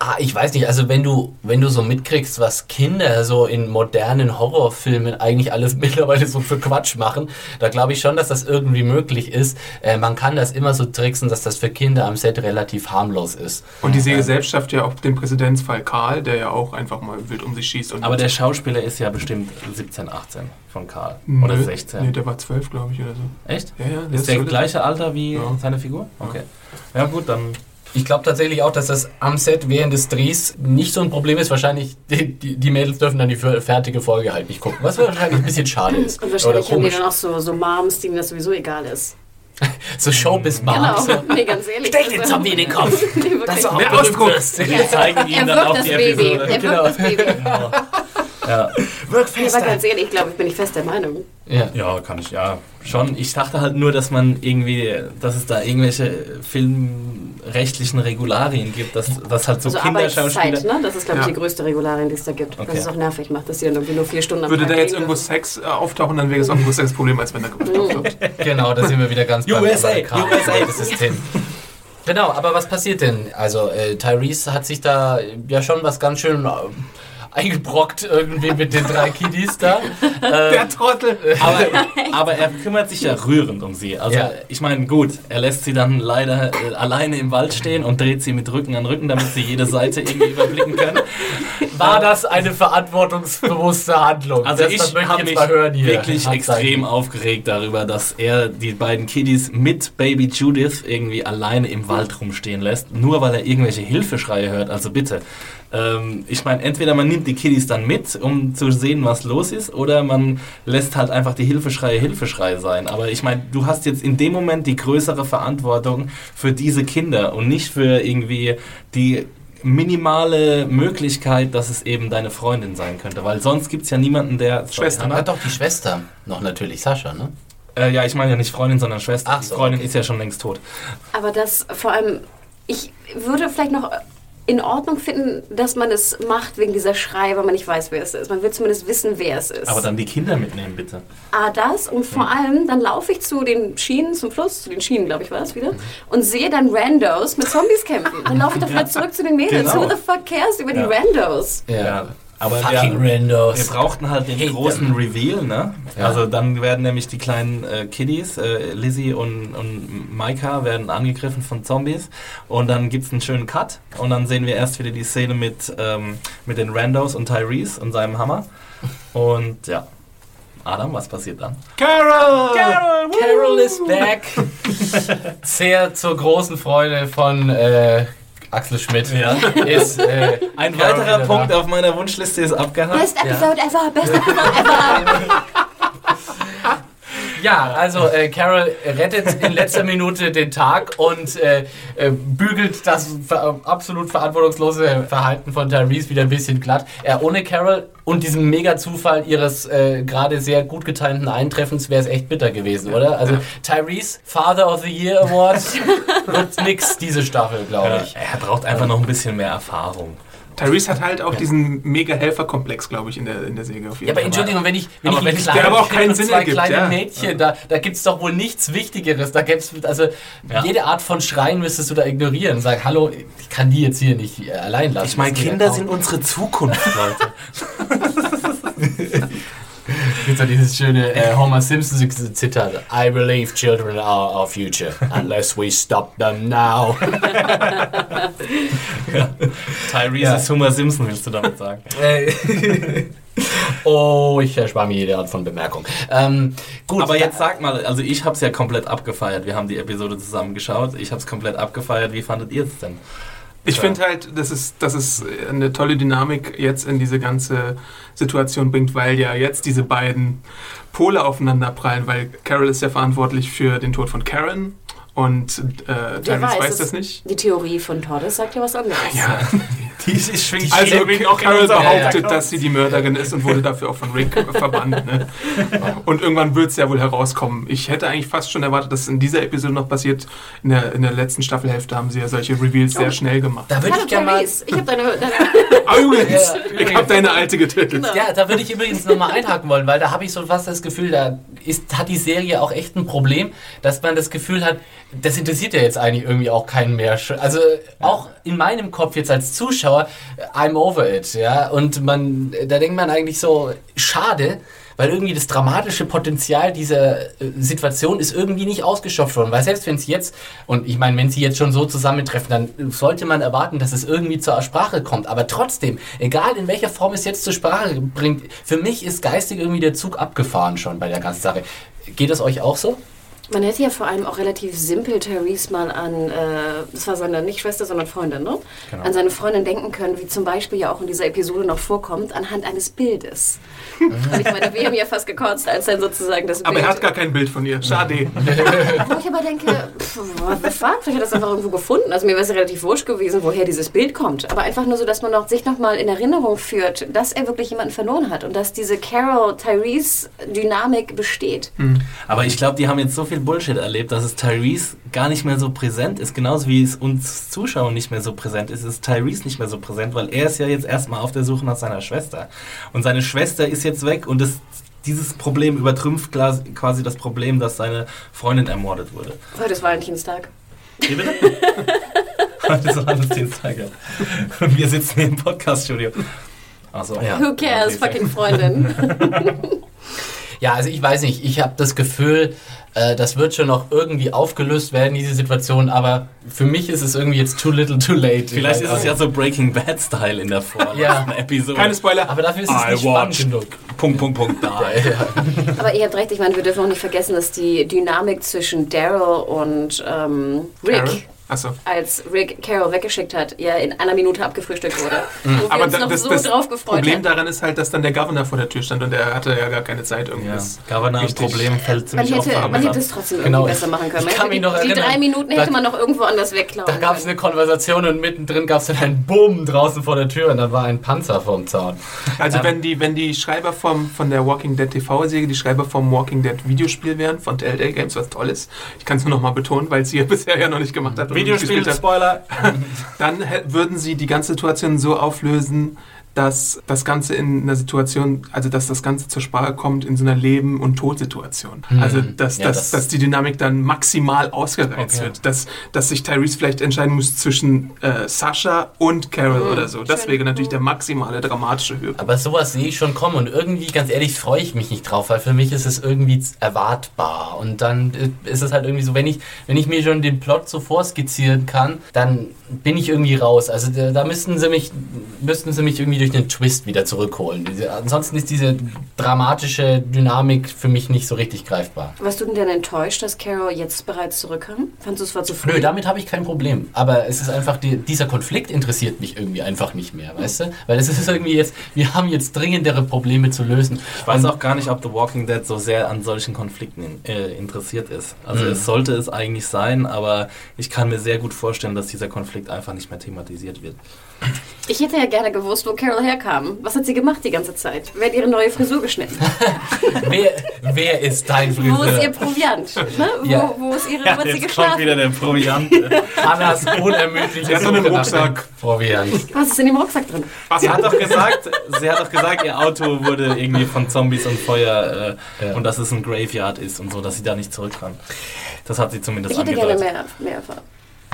Ah, ich weiß nicht, also wenn du, wenn du so mitkriegst, was Kinder so in modernen Horrorfilmen eigentlich alles mittlerweile so für Quatsch machen, da glaube ich schon, dass das irgendwie möglich ist. Äh, man kann das immer so tricksen, dass das für Kinder am Set relativ harmlos ist. Und die Serie selbst schafft ja auch den Präzedenzfall Karl, der ja auch einfach mal wild um sich schießt. Und Aber der Schauspieler ist ja bestimmt 17, 18 von Karl. Nö, Oder 16. Nee, der war 12, glaube ich, oder so. Echt? Ja, ja, der Ist der gleiche Alter wie Ja. seine Figur? Okay. Ja gut, dann Ich glaube tatsächlich auch, dass das am Set während des Drehs nicht so ein Problem ist. Wahrscheinlich, die, die, die Mädels dürfen dann die fertige Folge halt nicht gucken, was wahrscheinlich ein bisschen schade ist. Und Oder wahrscheinlich haben die komisch. dann auch so, so Moms, denen das sowieso egal ist. So Showbiz-Moms. Genau, So. nee, ganz ehrlich. Steck den Zombie in den Kopf. Nee. Das ist auch Der Ausdruck. wir zeigen ihnen dann auch das die Baby. Episode. Er Genau. das Baby. Ja. Wirk Nee, aber ganz ehrlich, ich glaube, ich bin nicht fest der Meinung. Ja. ja, kann ich, ja. Schon. Ich dachte halt nur, dass man irgendwie, dass es da irgendwelche filmrechtlichen Regularien gibt, dass, dass halt so Also Kinderschauspieler... ne? Das ist, glaube ich, Ja. die größte Regularien, die es da gibt. Okay. Was es auch nervig macht, dass die dann irgendwie nur vier Stunden am Würde Tag da jetzt irgendwo. Sex äh, auftauchen, dann wäre es auch ein größeres Problem, als wenn da geblockt wird. Genau, da sind wir wieder ganz beim USA, USA. System. Genau, aber was passiert denn? Also äh, Tyrese hat sich da ja schon was ganz schön äh, eingebrockt irgendwie mit den drei Kiddies da. Äh, Der Trottel! Aber, aber er kümmert sich ja rührend um sie. Also Ja. ich meine, gut, er lässt sie dann leider äh, alleine im Wald stehen und dreht sie mit Rücken an Rücken, damit sie jede Seite irgendwie überblicken können. war das eine verantwortungsbewusste Handlung? Also das, ich habe mich mal hören hier. wirklich Handzeichen. extrem aufgeregt darüber, dass er die beiden Kiddies mit Baby Judith irgendwie alleine im Wald rumstehen lässt, nur weil er irgendwelche Hilfeschreie hört. Also bitte. Ähm, ich meine, entweder man nimmt die Kiddies dann mit, um zu sehen, was los ist, oder man lässt halt einfach die Hilfeschreie Hilfeschrei sein. Aber ich meine, du hast jetzt in dem Moment die größere Verantwortung für diese Kinder und nicht für irgendwie die minimale Möglichkeit, dass es eben deine Freundin sein könnte, weil sonst gibt es ja niemanden, der... Schwester, Dann ne? hat doch die Schwester noch natürlich, Sascha, ne? Äh, ja, ich meine ja nicht Freundin, sondern Schwester. Ach die so, Freundin okay. ist ja schon längst tot. Aber das vor allem, ich würde vielleicht noch in Ordnung finden, dass man es macht wegen dieser Schrei, weil man nicht weiß, wer es ist. Man will zumindest wissen, wer es ist. Aber dann die Kinder mitnehmen, bitte. A, das und vor allem, dann laufe ich zu den Schienen, zum Fluss, zu den Schienen, glaube ich, war es wieder, und sehe dann Randos mit Zombies kämpfen. Dann laufe ich doch vielleicht zurück zu den Mädels. Genau. Who the fuck cares über Ja. die Randos? Ja. Aber Fucking wir, Randos. wir brauchten halt den Hate großen Reveal, ne? Ja. Also dann werden nämlich die kleinen äh, Kiddies, äh, Lizzie und, und Maika, werden angegriffen von Zombies. Und dann gibt es einen schönen Cut. Und dann sehen wir erst wieder die Szene mit, ähm, mit den Randos und Tyrese und seinem Hammer. Und ja. Adam, was passiert dann? Carol! Carol! Carol is back. Sehr zur großen Freude von äh, Axel Schmidt. Ja. Ist, äh, Ein weiterer Punkt da. auf meiner Wunschliste ist abgehakt. Best episode ever, best episode ever. Ja, also äh, Carol rettet in letzter Minute den Tag und äh, äh, bügelt das ver absolut verantwortungslose Verhalten von Tyrese wieder ein bisschen glatt. Äh, ohne Carol und diesem Mega-Zufall ihres äh, gerade sehr gut getimten Eintreffens wäre es echt bitter gewesen, oder? Also Tyrese, Father of the Year Award, wird nix diese Staffel, glaube Ja, ich. er braucht einfach noch ein bisschen mehr Erfahrung. Tyrese hat halt auch diesen Mega-Helfer-Komplex, glaube ich, in der, in der Säge auf jeden Ja, aber Fall. Entschuldigung, wenn ich, wenn Aber ich wenn ein ich- kleines der aber auch keinen Sinn zwei ergibt, kleine ja. Mädchen, da, da gibt es doch wohl nichts Wichtigeres. Da gibt's, also Ja. jede Art von Schreien müsstest du da ignorieren. Sag, hallo, ich kann die jetzt hier nicht allein lassen. Ich meine, Kinder ja sind unsere Zukunft, Leute. Gibt's doch dieses schöne äh, Homer Simpson Zitat. I believe children are our future, unless we stop them now. Tyrese Ja. ist Homer Simpson, willst du damit sagen? Oh, ich erspare mir jede Art von Bemerkung. Ähm, gut, Aber jetzt sag mal, also ich habe es ja komplett abgefeiert. Wir haben die Episode zusammen geschaut. Ich habe es komplett abgefeiert. Wie fandet ihr es denn? Ich finde halt, dass es, dass es eine tolle Dynamik jetzt in diese ganze Situation bringt, weil ja jetzt diese beiden Pole aufeinander prallen, weil Carol ist ja verantwortlich für den Tod von Karen und äh, Tyrese weiß, es- das nicht. Die Theorie von Tordes sagt ja was anderes. Ja, Die, die schwingt also schwingt auch in Carol behauptet, Haus. dass sie die Mörderin ist und wurde dafür auch von Rick verbannt. Ne? Und irgendwann wird es ja wohl herauskommen. Ich hätte eigentlich fast schon erwartet, dass in dieser Episode noch passiert. In der, in der letzten Staffelhälfte haben sie ja solche Reveals sehr schnell gemacht. da würde ich gerne mal. Ich habe deine, deine Ah, übrigens, Ja, ich habe deine alte getötet. Ja, da würde ich übrigens nochmal einhaken wollen, weil da habe ich so fast das Gefühl, da ist, hat die Serie auch echt ein Problem, dass man das Gefühl hat, das interessiert ja jetzt eigentlich irgendwie auch keinen mehr. Also auch in meinem Kopf jetzt als Zuschauer, I'm over it, ja. Und man, da denkt man eigentlich so, schade, weil irgendwie das dramatische Potenzial dieser äh, Situation ist irgendwie nicht ausgeschöpft worden. Weil selbst wenn es jetzt, und ich meine, wenn sie jetzt schon so zusammentreffen, dann sollte man erwarten, dass es irgendwie zur Sprache kommt. Aber trotzdem, egal in welcher Form es jetzt zur Sprache bringt, für mich ist geistig irgendwie der Zug abgefahren schon bei der ganzen Sache. Geht es euch auch so? Man hätte ja vor allem auch relativ simpel Therese mal an, äh, das war seine nicht Schwester, sondern Freundin, ne? Genau. An seine Freundin denken können, wie zum Beispiel ja auch in dieser Episode noch vorkommt, anhand eines Bildes. Und ich meine, wir haben ja fast gekotzt, als dann sozusagen das Aber Bild. er hat gar kein Bild von ihr. Schade. Wo ich aber denke, pff, what the fuck? Vielleicht hat er das einfach irgendwo gefunden. Also mir wäre es relativ wurscht gewesen, woher dieses Bild kommt. Aber einfach nur so, dass man noch, sich nochmal in Erinnerung führt, dass er wirklich jemanden verloren hat und dass diese Carol-Tyrese-Dynamik besteht. Aber ich glaube, die haben jetzt so viel Bullshit erlebt, dass es Tyrese gar nicht mehr so präsent ist. Genauso wie es uns Zuschauern nicht mehr so präsent ist, ist Tyrese nicht mehr so präsent, weil er ist ja jetzt erstmal auf der Suche nach seiner Schwester. Und seine Schwester ist jetzt weg und das, dieses Problem übertrümpft quasi das Problem, dass seine Freundin ermordet wurde. Heute ist Valentinstag. Wie bitte? Heute ist Valentinstag, ja. Und wir sitzen hier im Podcast-Studio. Achso. Ja. Who cares, fucking Freundin. Ja, also ich weiß nicht, ich habe das Gefühl, äh, das wird schon noch irgendwie aufgelöst werden, diese Situation, aber für mich ist es irgendwie jetzt too little too late. Vielleicht Ich ist es ja so Breaking Bad-Style in der vorletzten Ja. Episode. Keine Spoiler. Aber dafür ist es I nicht spannend genug. Punkt, Punkt, Punkt, da. Aber ihr habt recht, ich meine, wir dürfen auch nicht vergessen, dass die Dynamik zwischen Daryl und ähm, Rick Carol? Achso. als Rick Carol weggeschickt hat, ja in einer Minute abgefrühstückt wurde. Wo wir Aber uns da, noch das, so das drauf gefreut Problem haben. daran ist halt, dass dann der Governor vor der Tür stand und er hatte ja gar keine Zeit Ja, irgendwas. Governor richtig- Problem fällt Man ziemlich oft hätte, ab. man hätte es trotzdem Genau, irgendwie besser machen können. ich Man kann mich noch die erinnern, drei Minuten da- hätte man noch irgendwo anders wegklauen Da gab es eine Konversation und mittendrin gab es dann einen Bumm draußen vor der Tür und dann war ein Panzer vorm Zaun. Also Ähm, wenn die, wenn die Schreiber vom, von der Walking Dead TV-Serie die Schreiber vom Walking Dead Videospiel wären, von Telltale Games, was toll ist, ich kann es nur noch mal betonen, weil sie ja bisher ja noch nicht gemacht hat. Und nicht Videospiel, gespielt hat. Spoiler. dann würden sie die ganze Situation so auflösen, dass das Ganze in einer Situation, also dass das Ganze zur Sprache kommt in so einer Leben- und Todsituation. Also dass, Ja, dass, das- dass die Dynamik dann maximal ausgereizt Okay. wird. Dass, dass sich Tyrese vielleicht entscheiden muss zwischen äh, Sascha und Carol oder so. Das wäre natürlich der maximale dramatische Höhepunkt. Aber sowas sehe ich schon kommen und irgendwie, ganz ehrlich, freue ich mich nicht drauf, weil für mich ist es irgendwie erwartbar. Und dann äh, ist es halt irgendwie so, wenn ich, wenn ich mir schon den Plot so vorskizzieren kann, dann bin ich irgendwie raus. Also da, da müssten sie mich, müssten sie mich irgendwie durch den Twist wieder zurückholen. Diese, ansonsten ist diese dramatische Dynamik für mich nicht so richtig greifbar. Warst du denn denn enttäuscht, dass Carol jetzt bereits zurückkam? Fandest du es war zu früh? Nö, damit habe ich kein Problem. Aber es ist einfach, die, dieser Konflikt interessiert mich irgendwie einfach nicht mehr, weißt du? Weil es ist irgendwie jetzt, wir haben jetzt dringendere Probleme zu lösen. Ich weiß auch gar nicht, ob The Walking Dead so sehr an solchen Konflikten in, äh, interessiert ist. Also Mhm. es sollte es eigentlich sein, aber ich kann mir sehr gut vorstellen, dass dieser Konflikt einfach nicht mehr thematisiert wird. Ich hätte ja gerne gewusst, wo Carol herkam. Was hat sie gemacht die ganze Zeit? Wer hat ihre neue Frisur geschnitten? wer, wer ist dein Wo ist Friseur? ihr Proviant? Ne? Wo, Ja. wo ist ihre, wo hat sie jetzt kommt geschlafen? wieder der Proviant. Annas unermüdliche hat so einen Rucksack. Proviant. Was ist in dem Rucksack drin? sie hat doch gesagt, sie hat doch gesagt, ihr Auto wurde irgendwie von Zombies und Feuer äh, Ja. und dass es ein Graveyard ist und so, dass sie da nicht zurück kann. Das hat sie zumindest Ich hätte gerne angedeutet. mehr, mehr erfahren.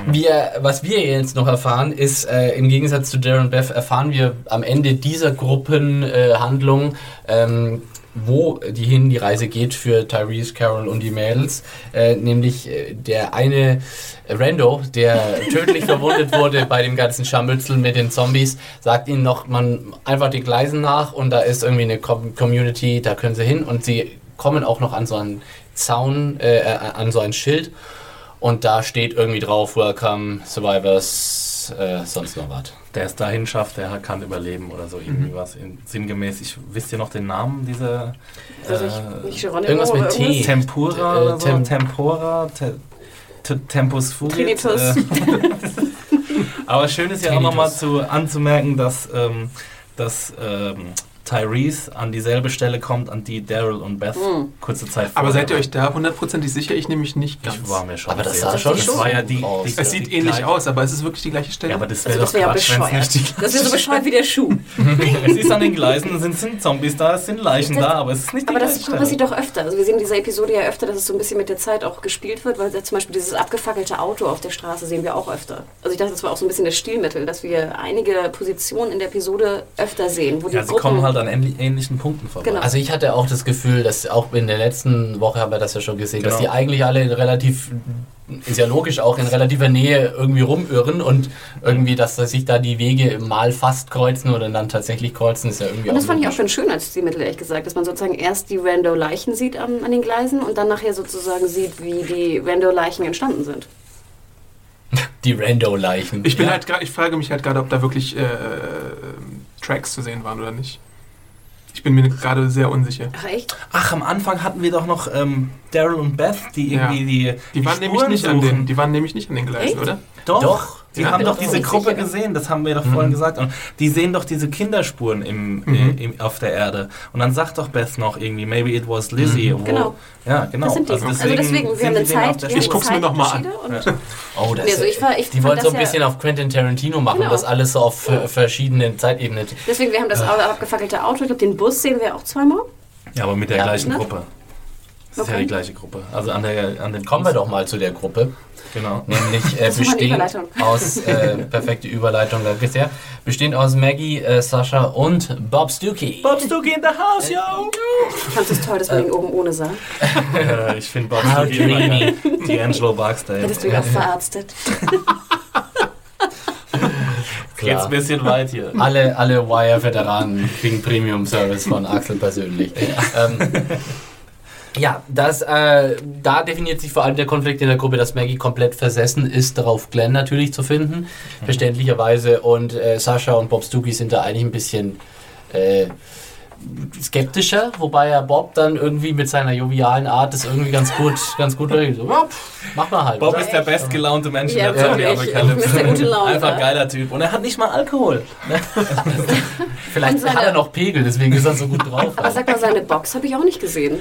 Wir, was wir jetzt noch erfahren, ist, äh, im Gegensatz zu Darren Beth, erfahren wir am Ende dieser Gruppenhandlung, ähm, wo die hin die Reise geht für Tyrese, Carol und die Mädels. Äh, nämlich äh, der eine Rando, der tödlich verwundet wurde bei dem ganzen Scharmützel mit den Zombies, sagt ihnen noch, man einfach die Gleisen nach und da ist irgendwie eine Com Community, da können sie hin und sie kommen auch noch an so einen Zaun, äh, äh, an so ein Schild und da steht irgendwie drauf, Welcome, Survivors, äh, sonst noch was. Der es dahin schafft, der kann überleben oder so irgendwie Mhm. was. In, sinngemäß, ich wisst ihr noch den Namen dieser Also äh, ich, nicht Geronimo irgendwas mit T. irgendwas. Tempura Äh, oder so? Tem- Tempora? Te Te Tempus fugit? Trinitus. Äh, aber schön ist ja auch nochmal anzumerken, dass, ähm, dass ähm, Tyrese an dieselbe Stelle kommt, an die Daryl und Beth Hm. kurze Zeit Aber vorher seid ihr euch da hundertprozentig sicher? Ich nämlich nicht ganz. Ich war mir schon Aber das sah schon Das war ja die, aus. die Es sieht die ähnlich gleiche- aus, aber ist es wirklich die gleiche Stelle? Ja, aber das wäre Also das doch wäre ja Quatsch, bescheuert. Das wäre so bescheuert wie der Schuh. Es ist an den Gleisen, es sind, sind Zombies da, es sind Leichen Das- da, aber es ist nicht die Aber das gleiche Stelle. passiert doch öfter. Also wir sehen in dieser Episode ja öfter, dass es so ein bisschen mit der Zeit auch gespielt wird, weil zum Beispiel dieses abgefackelte Auto auf der Straße sehen wir auch öfter. Also ich dachte, das war auch so ein bisschen das Stilmittel, dass wir einige Positionen in der Episode öfter sehen, wo die Ja, sie Gruppen... halt an ähnli- ähnlichen Punkten vorbei. Genau. Also ich hatte auch das Gefühl, dass auch in der letzten Woche haben wir das ja schon gesehen, dass Genau. die eigentlich alle in relativ, ist ja logisch, auch in relativer Nähe irgendwie rumirren und irgendwie, dass sich da die Wege mal fast kreuzen oder dann tatsächlich kreuzen, ist ja irgendwie Und das auch fand ich auch ganz schön als Stilmittel, ehrlich gesagt, dass man sozusagen erst die Rando-Leichen sieht an, an den Gleisen und dann nachher sozusagen sieht, wie die Rando-Leichen entstanden sind. Die Rando-Leichen. Ich bin ja. halt ich frage mich halt gerade, ob da wirklich äh, Tracks zu sehen waren oder nicht. Ich bin mir gerade sehr unsicher. Ach echt? Ach, am Anfang hatten wir doch noch ähm, Daryl und Beth, die Ja. irgendwie die, Die waren nämlich Spuren nicht an suchen. den, die waren nämlich nicht an den Gleisen, Echt? oder? Doch. Doch. Die Ja, haben doch, doch diese Gruppe sicher. gesehen, das haben wir doch vorhin gesagt. Und die sehen doch diese Kinderspuren im, Mhm. äh, im, auf der Erde. Und dann sagt doch Beth noch irgendwie, maybe it was Lizzie. Wo, Genau. Ja, genau. Das sind die. Also Also deswegen, deswegen, wir haben eine Zeit, haben Ich guck's mir noch mal an. Und Oh, das, Nee, also ich war- ich die wollen so ein das ja- bisschen auf Quentin Tarantino machen, Genau. das alles so auf äh, verschiedenen Zeitebenen. Deswegen, wir haben das abgefackelte Auto. Ich glaube, den Bus sehen wir auch zweimal. Ja, aber mit der Ja. gleichen Ne? Gruppe. Das ist ja Okay. die gleiche Gruppe. Also an der an dem Kommen wir doch mal zu der Gruppe. Genau. Nämlich äh, bestehend aus, äh, perfekte Überleitung, danke sehr, bestehend aus Maggie, äh, Sascha und Bob Stuckey. Bob Stuckey in the house, yo! Ich fand es toll, dass man ihn oben ohne sah. Äh, ich finde Bob Stuckey immer. Die Angelo Barksdale. Hättest du ihn auch verarztet. Geht's ein bisschen weit hier. Alle, alle Wire-Veteranen kriegen Premium-Service von Axel persönlich. ähm, Ja, das, äh, da definiert sich vor allem der Konflikt in der Gruppe, dass Maggie komplett versessen ist, darauf Glenn natürlich zu finden, mhm. verständlicherweise. Und äh, Sascha und Bob Stookie sind da eigentlich ein bisschen äh, skeptischer, wobei er Bob dann irgendwie mit seiner jovialen Art das irgendwie ganz gut, ganz gut regelt. So, ja, mach mal halt. Bob ist der bestgelaunte Mensch ja, in der Zombie-Apokalypse. Einfach geiler Typ. Und er hat nicht mal Alkohol. Vielleicht hat er noch Pegel, deswegen ist er so gut drauf. Aber sag mal, seine Box habe ich auch nicht gesehen.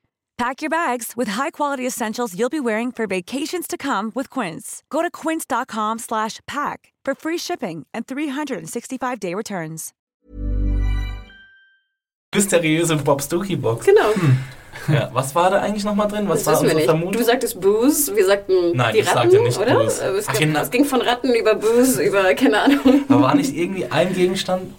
Pack your bags with high-quality essentials you'll be wearing for vacations to come with Quince. Go to quince.com/pack for free shipping and 365-day returns. Mysteriöse Bob Stookie Box. Genau. Hm. Ja, was war da eigentlich nochmal drin? Was das war unsere Vermutung? Du sagtest Booze, wir sagten Nein, die ich Ratten, sagte nicht oder? Booze. Es, Ach, ging, es ging von Ratten über Booze, über keine Ahnung. Aber war nicht irgendwie ein Gegenstand?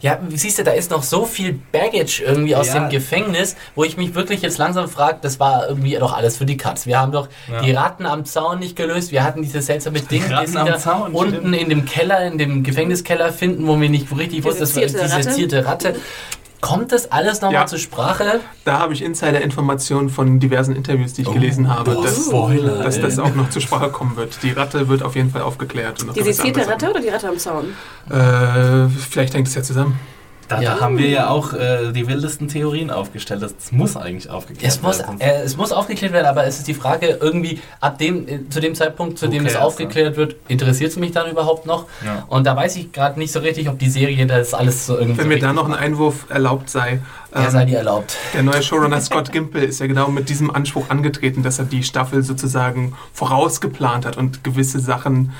Ja, siehst du, da ist noch so viel Baggage irgendwie aus Ja. dem Gefängnis, wo ich mich wirklich jetzt langsam frage, das war irgendwie doch alles für die Katz. Wir haben doch Ja. die Ratten am Zaun nicht gelöst, wir hatten diese seltsame Ding, Ratten die sie am da Zaun, unten stimmt. in dem Keller, in dem Gefängniskeller finden, wo wir nicht richtig wussten, das war diese Ratte. zierte Ratte. Kommt das alles nochmal Ja. zur Sprache? Da habe ich Insider-Informationen von diversen Interviews, die ich gelesen habe, boah, dass, Spoiler, dass das auch noch zur Sprache kommen wird. Die Ratte wird auf jeden Fall aufgeklärt. Und Die sezierte Ratte oder die Ratte am Zaun? Äh, vielleicht hängt es ja zusammen. Da, Ja. da haben wir ja auch äh, die wildesten Theorien aufgestellt. Das muss eigentlich aufgeklärt Es muss, werden. äh, es muss aufgeklärt werden, aber es ist die Frage, irgendwie ab dem, äh, zu dem Zeitpunkt, zu Who dem es aufgeklärt wird, interessiert es mich dann überhaupt noch? Ja. Und da weiß ich gerade nicht so richtig, ob die Serie das alles so irgendwie. Wenn so mir da noch ein. Einwurf erlaubt sei. Ja, ähm, sei dir erlaubt. Der neue Showrunner Scott Gimple ist ja genau mit diesem Anspruch angetreten, dass er die Staffel sozusagen vorausgeplant hat und gewisse Sachen,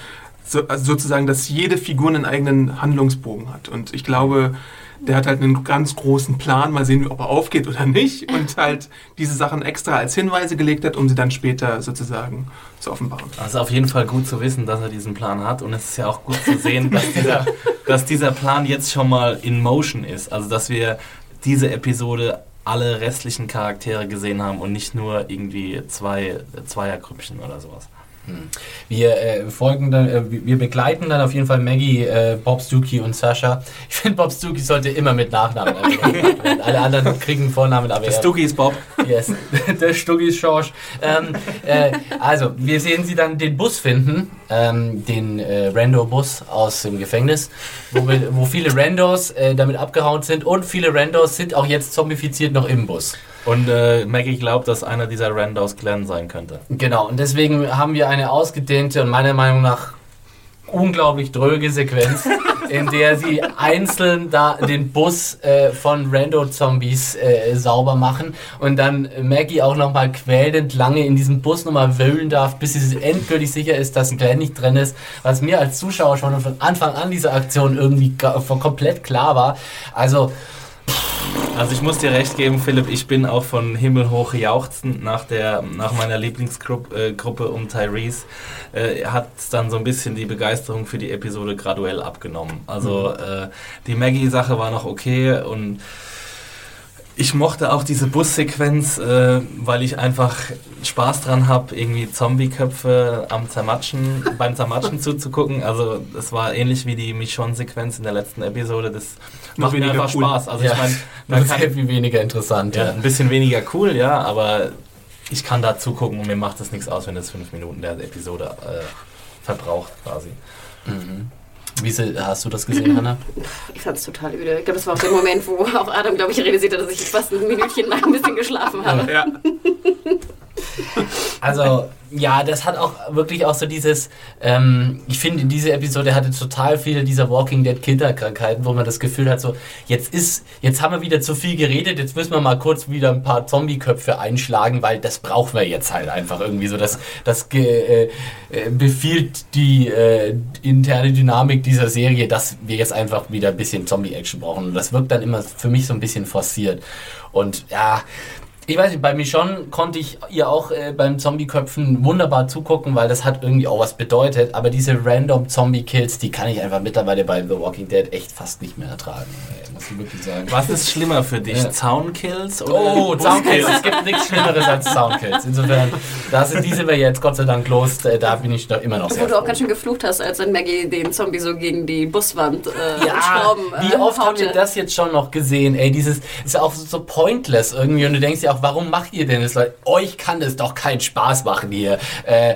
so, also sozusagen, dass jede Figur einen eigenen Handlungsbogen hat. Und ich glaube, der hat halt einen ganz großen Plan, mal sehen, ob er aufgeht oder nicht, und halt diese Sachen extra als Hinweise gelegt hat, um sie dann später sozusagen zu offenbaren. Also auf jeden Fall gut zu wissen, dass er diesen Plan hat und es ist ja auch gut zu sehen, dass dieser, dass dieser Plan jetzt schon mal in Motion ist. Also dass wir diese Episode alle restlichen Charaktere gesehen haben und nicht nur irgendwie zwei Zweiergrüppchen oder sowas. Wir äh, folgen dann, äh, wir begleiten dann auf jeden Fall Maggie, äh, Bob Stuckey und Sascha. Ich finde, Bob Stuckey sollte immer mit Nachnamen erwähnt werden. Alle anderen kriegen Vornamen, aber er- Stucky ist Bob. Yes, der Stucki ist Schorsch. Ähm, äh, also, wir sehen sie dann den Bus finden, ähm, den äh, Rando-Bus aus dem Gefängnis, wo, wir, wo viele Randos äh, damit abgehauen sind und viele Randos sind auch jetzt zombifiziert noch im Bus. Und äh, Maggie glaubt, dass einer dieser Randos Glenn sein könnte. Genau, und deswegen haben wir eine ausgedehnte und meiner Meinung nach unglaublich dröge Sequenz, in der sie einzeln da den Bus äh, von Rando-Zombies äh, sauber machen und dann Maggie auch nochmal quälend lange in diesem Bus nochmal wühlen darf, bis sie endgültig sicher ist, dass Glenn nicht drin ist, was mir als Zuschauer schon von Anfang an dieser Aktion irgendwie komplett klar war. Also, Also ich muss dir recht geben, Philipp, ich bin auch von himmelhoch jauchzend nach, der, nach meiner Lieblingsgruppe äh, Gruppe um Tyrese, äh, hat dann so ein bisschen die Begeisterung für die Episode graduell abgenommen. Also äh, die Maggie-Sache war noch okay und ich mochte auch diese Bussequenz, äh, weil ich einfach Spaß dran habe, irgendwie Zombie-Köpfe am Zermatschen, beim Zermatschen zuzugucken. Also es war ähnlich wie die Michonne-Sequenz in der letzten Episode. Das macht mir einfach cool. Spaß. Also ja, ich meine, das man ist kann, viel weniger interessant. ja, Ja. ein bisschen weniger cool, ja, aber ich kann da zugucken und mir macht es nichts aus, wenn es fünf Minuten der Episode äh, verbraucht quasi. Wie hast du das gesehen, Hannah? Ich fand es total öde. Ich glaube, das war auch der Moment, wo auch Adam, glaube ich, realisiert hat, dass ich fast ein Minütchen lang ein bisschen geschlafen habe. Ja. Also, ja, das hat auch wirklich auch so dieses, ähm, ich finde, diese Episode hatte total viele dieser Walking Dead Kinderkrankheiten, wo man das Gefühl hat, so, jetzt ist, jetzt haben wir wieder zu viel geredet, jetzt müssen wir mal kurz wieder ein paar Zombie-Köpfe einschlagen, weil das brauchen wir jetzt halt einfach irgendwie so. Das, das äh, äh, befiehlt die äh, interne Dynamik dieser Serie, dass wir jetzt einfach wieder ein bisschen Zombie-Action brauchen. Und das wirkt dann immer für mich so ein bisschen forciert. Und ja, Ich weiß nicht, bei Michonne konnte ich ihr auch äh, beim Zombie-Köpfen wunderbar zugucken, weil das hat irgendwie auch was bedeutet. Aber diese random Zombie-Kills, die kann ich einfach mittlerweile bei The Walking Dead echt fast nicht mehr ertragen. Äh, muss ich wirklich sagen. Was ist schlimmer für dich? Ja. Zaunkills oder Oh, Zaunkills. Es gibt nichts Schlimmeres als Zaunkills. Insofern, da sind die sind wir jetzt Gott sei Dank los. Äh, Da bin ich noch immer noch sehr Wo du auch froh. ganz schön geflucht hast, als dann Maggie den Zombie so gegen die Buswand äh, Ja, Schrauben wie äh, oft haben haute. wir das jetzt schon noch gesehen? Ey, dieses ist ja auch so pointless irgendwie und du denkst dir auch, warum macht ihr denn das? Leute? Euch kann das doch keinen Spaß machen hier. Äh,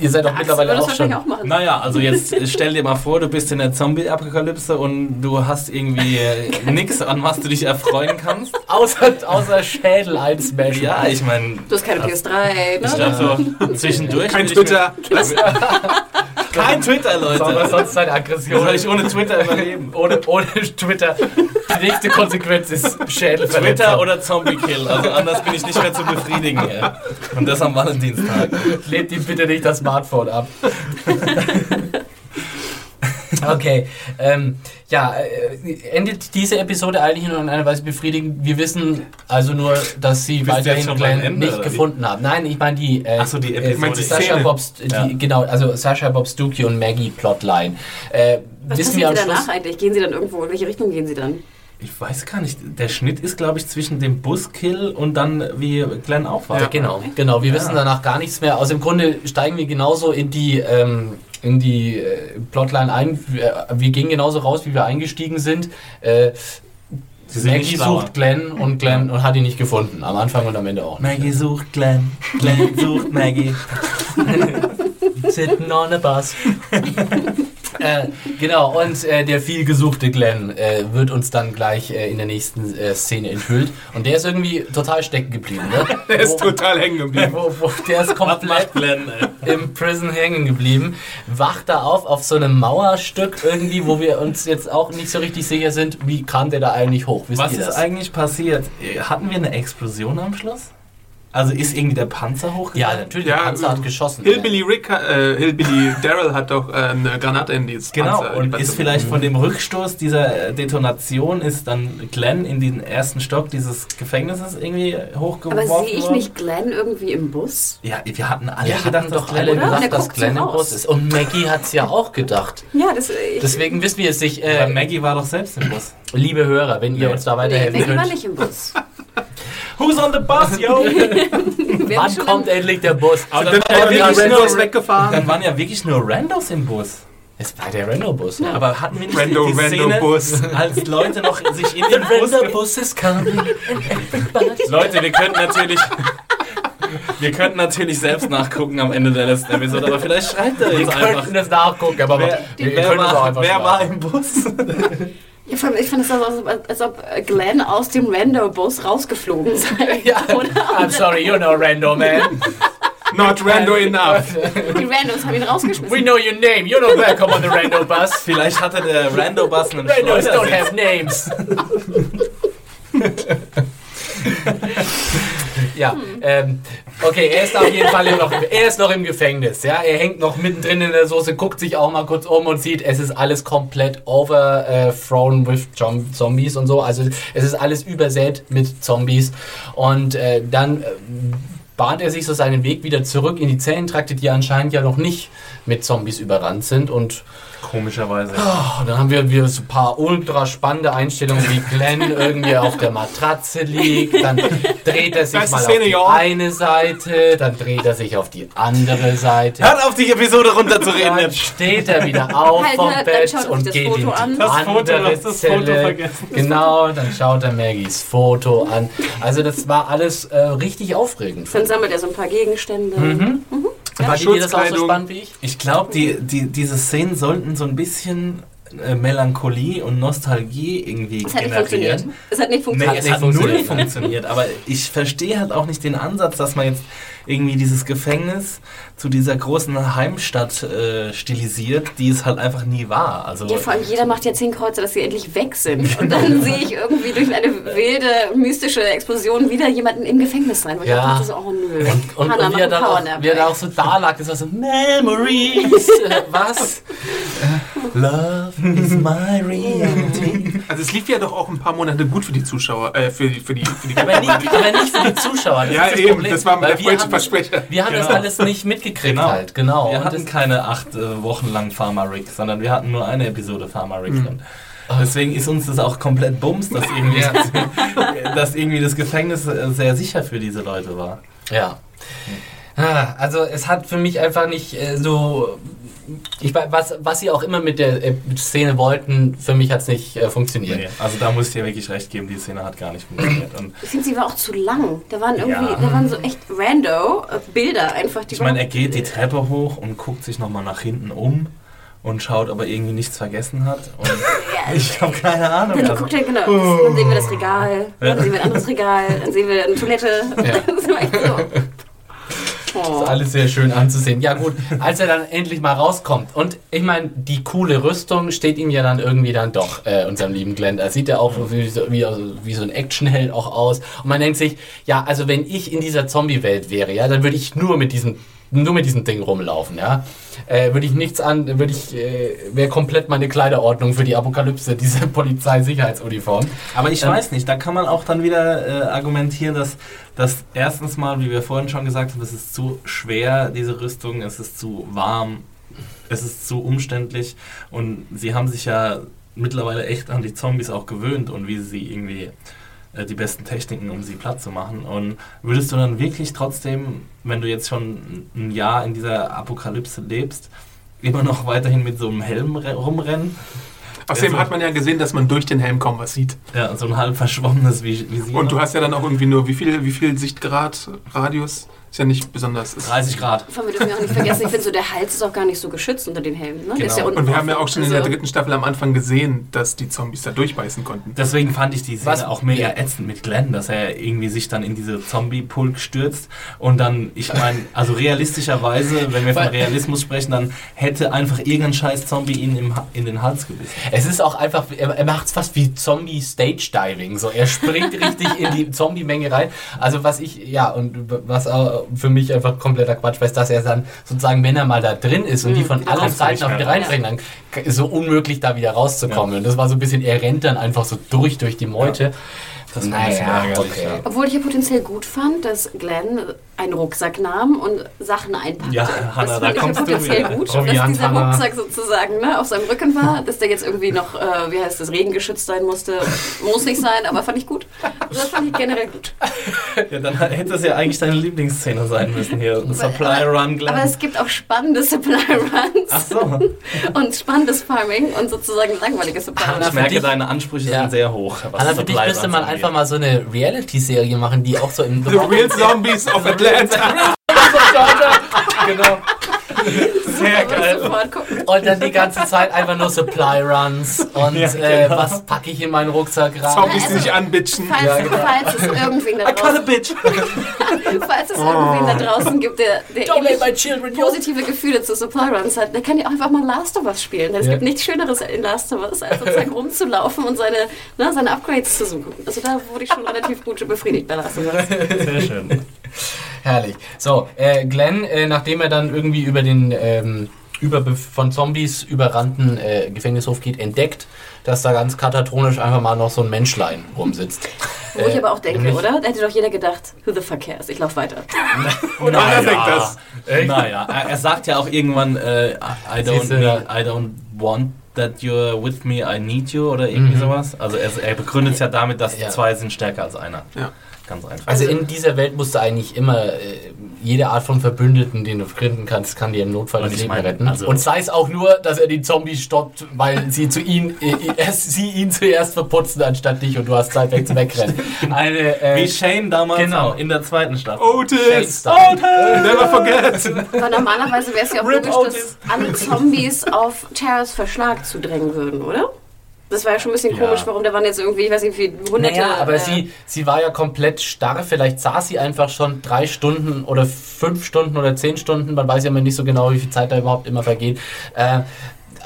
ihr seid doch Axel mittlerweile auch schon. auch machen. Naja, also jetzt stell dir mal vor, du bist in der Zombie-Apokalypse und du hast irgendwie äh, nix, an was du dich erfreuen kannst. Außer, außer Schädel einsmashen. Ja, ich meine, Du hast keine PS3, ne? ich glaube so zwischendurch. Kein Twitter. Kein Twitter, Leute. sonst seine Aggression? soll ich ohne Twitter überleben? ohne, ohne Twitter. Die nächste Konsequenz ist Schädel Twitter oder Zombie-Kill. Also anders bin ich nicht mehr zu befriedigen. Ey. Und das am Valentinstag. Lebt ihm bitte nicht das Smartphone ab. Okay, ähm, ja, äh, endet diese Episode eigentlich nur in einer Weise befriedigend. Wir wissen also nur, dass sie weiterhin Glenn Ende, nicht oder wie? gefunden haben. Nein, ich meine die, äh, so, die äh, Episode. die Die Sascha Szene. Bobs, die, Ja. genau, also Sascha Bob Stuckey und Maggie Plotline. Äh, Was wissen wir am danach Schluss? eigentlich? Gehen sie dann irgendwo? In welche Richtung gehen sie dann? Ich weiß gar nicht. Der Schnitt ist, glaube ich, zwischen dem Buskill und dann, wie Glenn aufwacht. Ja, genau, genau. Wir Ja. wissen danach gar nichts mehr. Aus dem Grunde steigen wir genauso in die, ähm, in die äh, Plotline ein. Wir, wir gehen genauso raus, wie wir eingestiegen sind. Äh, nicht Maggie sucht Glenn und Glenn und hat ihn nicht gefunden. Am Anfang und am Ende auch. Maggie sucht Glenn. Glenn sucht Maggie. Sitting on a bus. äh, genau, und äh, der viel gesuchte Glenn äh, wird uns dann gleich äh, in der nächsten äh, Szene enthüllt. Und der ist irgendwie total stecken geblieben. Ne? Der ist total hängen geblieben. wo, wo, der ist komplett Glenn? Im Prison hängen geblieben, wacht da auf auf so einem Mauerstück irgendwie, wo wir uns jetzt auch nicht so richtig sicher sind, wie kam der da eigentlich hoch? Wisst Was ist eigentlich passiert? Hatten wir eine Explosion am Schluss? Also ist irgendwie der Panzer Ja, hochgegangen? natürlich, Ja, der Panzer hat geschossen. Hillbilly Rick, äh, Hillbilly Daryl hat doch äh, eine Granate in dieses Genau, Panzer. und die ist vielleicht von dem Rückstoß dieser äh, Detonation ist dann Glenn in den ersten Stock dieses Gefängnisses irgendwie hochgeworfen Aber sehe ich nicht Glenn irgendwie im Bus? Ja, wir hatten alle Wir gedacht, hatten dass doch Glenn alle oder? gedacht, dass Glenn im. Bus ist. Und Maggie hat es ja auch gedacht. Ja, das ich, Deswegen wissen wir es nicht. Äh, Maggie war doch selbst im Bus. liebe Hörer, wenn ihr Nee. uns da nee, weiterhelfen Maggie war könnt. nicht im Bus. Who's on the bus, yo? Wir Wann kommt endlich der Bus? Aber Dann dann, waren Randos nur, weggefahren. dann waren ja wirklich nur Randos im Bus. Es war der Renault-Bus. Ja. Aber hatten wir nicht Rando, die Rando Szene, Bus. als Leute noch sich in den Bus... ge- Renault-Bus is coming. Leute, wir könnten natürlich... Wir könnten natürlich selbst nachgucken am Ende der letzten Episode, aber vielleicht schreibt er Wir jetzt einfach. könnten das nachgucken, aber Wer, wir wer, können auch war, einfach wer war im Bus? Vor allem, ich fand es so, als, ob- als ob Glenn aus dem Rando-Bus rausgeflogen sei. Ja, Oder? I'm sorry, you know Rando, man. Not Rando enough. Die Randos haben ihn rausgeschmissen. We know your name. You're not welcome on the Rando bus. Vielleicht hatte der Rando-Bus einen Randos don't have names. Ja, ähm, okay, er ist auf jeden Fall noch, er ist noch im Gefängnis. Ja, er hängt noch mittendrin in der Soße, guckt sich auch mal kurz um und sieht, es ist alles komplett overthrown with Zom- Zombies und so. Also es ist alles übersät mit Zombies und äh, dann äh, bahnt er sich so seinen Weg wieder zurück in die Zellentrakte, die anscheinend ja noch nicht mit Zombies überrannt sind und Komischerweise. Oh, dann haben wir wieder so ein paar ultra spannende Einstellungen, wie Glenn irgendwie auf der Matratze liegt. Dann dreht er sich Beste mal Szene, auf die ja. eine Seite, dann dreht er sich auf die andere Seite. Hört auf, die Episode runterzureden Dann steht er wieder auf Halt, vom Bett und das geht Foto in die an. Das andere das Foto Zelle. vergessen. Genau, dann schaut er Maggies Foto an. Also das war alles äh, richtig aufregend. Dann sammelt er so ein paar Gegenstände. Mhm. War dir das auch so spannend wie ich? Ich glaube, die, die, diese Szenen sollten so ein bisschen äh, Melancholie und Nostalgie irgendwie Es hat nicht funktioniert. generieren. Es hat nicht Nee, funktioniert. es nicht hat null funktioniert. funktioniert, aber ich verstehe halt auch nicht den Ansatz, dass man jetzt irgendwie dieses Gefängnis zu dieser großen Heimstadt äh, stilisiert, die es halt einfach nie war. Also Ja, vor allem jeder macht ja zehn Kreuze, dass sie endlich weg sind. Und dann sehe ich irgendwie durch eine wilde, mystische Explosion wieder jemanden im Gefängnis sein. Ich Ja. dachte so, oh nö. Und, Hannah, und wie er dann auch, wie er da auch so da lag, das war so Memories. Was? Love is my reality. Also es lief ja doch auch ein paar Monate gut für die Zuschauer, äh, für die, für die, für die Aber nicht, aber nicht für die Zuschauer. Das Ja, ist das eben, Problem. das war der wir falsche Versprecher. Wir haben das Genau. alles nicht mitgekriegt halt, genau. Wir Und hatten das- keine acht äh, Wochen lang Pharma Rick, sondern wir hatten nur eine Episode Pharma Rick Hm. drin. Deswegen ist uns das auch komplett bums, dass irgendwie, dass irgendwie das Gefängnis äh, sehr sicher für diese Leute war. Ja. Ah, Also es hat für mich einfach nicht äh, so. Ich weiß, was, was sie auch immer mit der äh, Szene wollten, für mich hat es nicht äh, funktioniert. Nee, also da muss ich dir wirklich recht geben, die Szene hat gar nicht funktioniert. Und Ich finde, sie war auch zu lang. Da waren irgendwie, Ja. da waren so echt rando äh, Bilder einfach. Die ich meine, er geht die Treppe hoch und guckt sich nochmal nach hinten um und schaut, ob er irgendwie nichts vergessen hat. Und ich habe keine Ahnung. Dann Also, guckt er, genau, dann sehen wir das Regal, dann sehen wir ein anderes Regal, dann sehen wir eine Toilette. Das war echt so. Das Oh. ist alles sehr schön anzusehen. Ja gut, als er dann endlich mal rauskommt und ich meine, die coole Rüstung steht ihm ja dann irgendwie dann doch, äh, unserem lieben Glenn. Da sieht er auch wie, so- wie, wie so ein Actionheld auch aus. Und man denkt sich, ja, also wenn ich in dieser Zombie-Welt wäre, ja, dann würde ich nur mit diesem nur mit diesem Ding rumlaufen, ja. Äh, würde ich nichts an, würde ich, äh, wäre komplett meine Kleiderordnung für die Apokalypse, diese Polizeisicherheitsuniform. Aber ich Ähm, weiß nicht, da kann man auch dann wieder äh, argumentieren, dass, dass erstens mal, wie wir vorhin schon gesagt haben, es ist zu schwer, diese Rüstung, es ist zu warm, es ist zu umständlich und sie haben sich ja mittlerweile echt an die Zombies auch gewöhnt und wie sie irgendwie die besten Techniken, um sie platt zu machen. Und würdest du dann wirklich trotzdem, wenn du jetzt schon ein Jahr in dieser Apokalypse lebst, immer noch weiterhin mit so einem Helm re- rumrennen? Außerdem Also- hat man ja gesehen, dass man durch den Helm kaum was sieht. Ja, so ein halb verschwommenes Vis- Visier. Und du hast ja dann auch irgendwie nur, wie viel, wie viel Sichtgrad Radius? Ist ja nicht besonders. Ist 30 Grad. Vor allem, wir dürfen ja auch nicht vergessen, ich finde so, der Hals ist auch gar nicht so geschützt unter den Helmen. Ne? Der ist ja Genau. unten und wir haben ja auch schon in der Also- dritten Staffel am Anfang gesehen, dass die Zombies da durchbeißen konnten. Deswegen fand ich die Szene Was- auch mega ätzend mit Glenn, dass er irgendwie sich dann in diese Zombie-Pulk stürzt und dann, ich meine, also realistischerweise, wenn wir von Realismus sprechen, dann hätte einfach irgendein scheiß Zombie ihn im, in den Hals gebissen. Es ist auch einfach, er, er macht es fast wie Zombie Stage Diving. So, er springt richtig in die Zombie-Menge rein. Also was ich, ja, und was auch für mich einfach kompletter Quatsch ist, dass er dann sozusagen, wenn er mal da drin ist und die von wieder allen. Seiten auf wieder reinbringen, dann ist so unmöglich da wieder rauszukommen. Und das war so ein bisschen, er rennt dann einfach so durch, durch die Meute. Das war ein bisschen Naja, ärgerlich, okay. ja. Obwohl ich ja potenziell gut fand, dass Glenn einen Rucksack nahm und Sachen einpackte. Ja, Hannah, das da fand ich kommst du potenziell wieder. gut, Proviant, dass dieser Hannah. Rucksack sozusagen ne, auf seinem Rücken war, dass der jetzt irgendwie noch, äh, wie heißt das, regengeschützt sein musste. Muss nicht sein, aber fand ich gut. Das fand ich generell gut. Ja, dann hätte es ja eigentlich deine Lieblingsszene sein müssen hier. Ein Supply Run Glenn. Aber es gibt auch spannende Supply Runs Ach so. und spannendes Farming und sozusagen langweilige Supply Hannah, Runs. Ich merke, dich- deine Ansprüche Ja. sind sehr hoch. was Anna, für dich müsste man angeht. einfach mal so eine Reality-Serie machen, die auch so im The Real Zombies of Atlanta. genau. Sehr ich geil. Und dann die ganze Zeit einfach nur Supply Runs und Ja, äh, genau. was packe ich in meinen Rucksack rein. Zombies, die sich anbitchen. Falls, falls es irgendwen da draußen, bitch. falls es irgendwen da draußen gibt, der, der children positive Gefühle zu Supply Runs hat, der kann ja auch einfach mal Last of Us spielen. Denn es Ja. gibt nichts Schöneres in Last of Us, als sozusagen rumzulaufen und seine, ne, seine Upgrades zu suchen. Also da wurde ich schon relativ gut befriedigt bei Last of Us. Sehr schön. Herrlich. So, äh, Glenn, äh, nachdem er dann irgendwie über den ähm, über, von Zombies überrannten äh, Gefängnishof geht, entdeckt, dass da ganz katatronisch einfach mal noch so ein Menschlein rumsitzt. Wo ich Äh, aber auch denke, nämlich- oder? Da hätte doch jeder gedacht, who the fuck cares? Ich laufe weiter. Oder Naja. er denkt das. Naja, er, er sagt ja auch irgendwann, äh, I, I, don't Siehste, need, I don't want that you're with me, I need you oder irgendwie Mhm. sowas. Also er, er begründet es ja damit, dass Ja. zwei sind stärker als einer. Ja. Ganz einfach. Also in dieser Welt musst du eigentlich immer äh, jede Art von Verbündeten, den du finden kannst, kann dir im Notfall Und das Leben meine, retten. also- Und sei es auch nur, dass er die Zombies stoppt, weil sie zu ihm, äh, erst, sie ihn zuerst verputzen anstatt dich und du hast Zeit weg zu wegrennen. Eine, äh, Wie Shane damals genau. in der zweiten Staffel. Otis! Shane-Style. Never forget! Aber normalerweise wäre es ja auch Rip logisch, Otis. dass alle Zombies auf Terras Verschlag zu drängen würden, oder? Das war ja schon ein bisschen Ja. komisch, warum da waren jetzt irgendwie, ich weiß nicht, wie hunderte... Naja, aber äh, sie, sie war ja komplett starr. Vielleicht saß sie einfach schon drei Stunden oder fünf Stunden oder zehn Stunden. Man weiß ja immer nicht so genau, wie viel Zeit da überhaupt immer vergeht. Äh,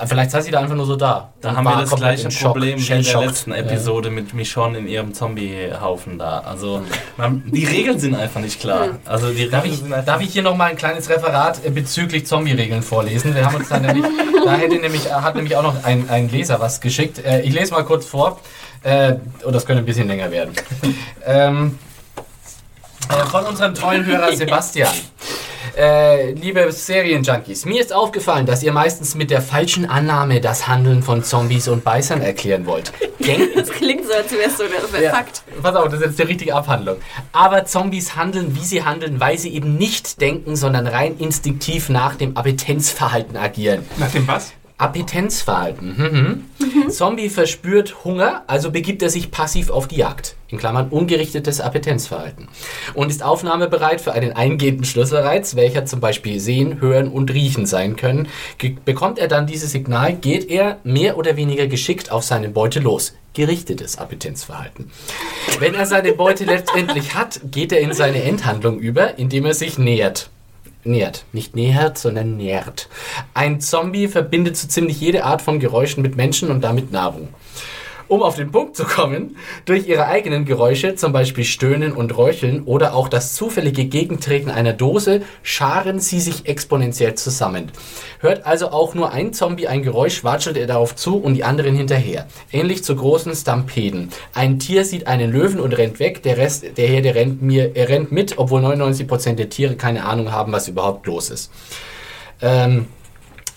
Vielleicht saß sie da einfach nur so da. Da haben wir das gleiche Schock, Problem wie in der letzten Episode mit Michonne in ihrem Zombie-Haufen da. Also man, die Regeln sind einfach nicht klar. Also die Darf Regeln ich, sind einfach darf ich hier nochmal ein kleines Referat äh, bezüglich Zombie-Regeln vorlesen? Wir haben uns da nämlich, da hätte nämlich, äh, hat nämlich auch noch ein, ein Leser was geschickt. Äh, Ich lese mal kurz vor. Äh, Und das könnte ein bisschen länger werden. ähm, äh, von unserem treuen Hörer Sebastian. Äh, liebe Serienjunkies, mir ist aufgefallen, dass ihr meistens mit der falschen Annahme das Handeln von Zombies und Beißern erklären wollt. Denkt Das klingt so, als wärst du das wäre ja. Fakt. Pass auf, das ist jetzt die richtige Abhandlung. Aber Zombies handeln, wie sie handeln, weil sie eben nicht denken, sondern rein instinktiv nach dem Appetenzverhalten agieren. Nach dem was? Appetenzverhalten. Mhm. Zombie verspürt Hunger, also begibt er sich passiv auf die Jagd. In Klammern ungerichtetes Appetenzverhalten. Und ist aufnahmebereit für einen eingehenden Schlüsselreiz, welcher zum Beispiel sehen, hören und riechen sein können. Ge bekommt er dann dieses Signal, geht er mehr oder weniger geschickt auf seine Beute los. Gerichtetes Appetenzverhalten. Wenn er seine Beute letztendlich hat, geht er in seine Endhandlung über, indem er sich nähert. Nährt. Nicht nähert, sondern nährt. Ein Zombie verbindet so ziemlich jede Art von Geräuschen mit Menschen und damit Nahrung. Um auf den Punkt zu kommen, durch ihre eigenen Geräusche, zum Beispiel Stöhnen und Räucheln oder auch das zufällige Gegentreten einer Dose, scharen sie sich exponentiell zusammen. Hört also auch nur ein Zombie ein Geräusch, watschelt er darauf zu und die anderen hinterher. Ähnlich zu großen Stampeden. Ein Tier sieht einen Löwen und rennt weg, der Rest der Herde rennt, mir, er rennt mit, obwohl 99% der Tiere keine Ahnung haben, was überhaupt los ist. Ähm,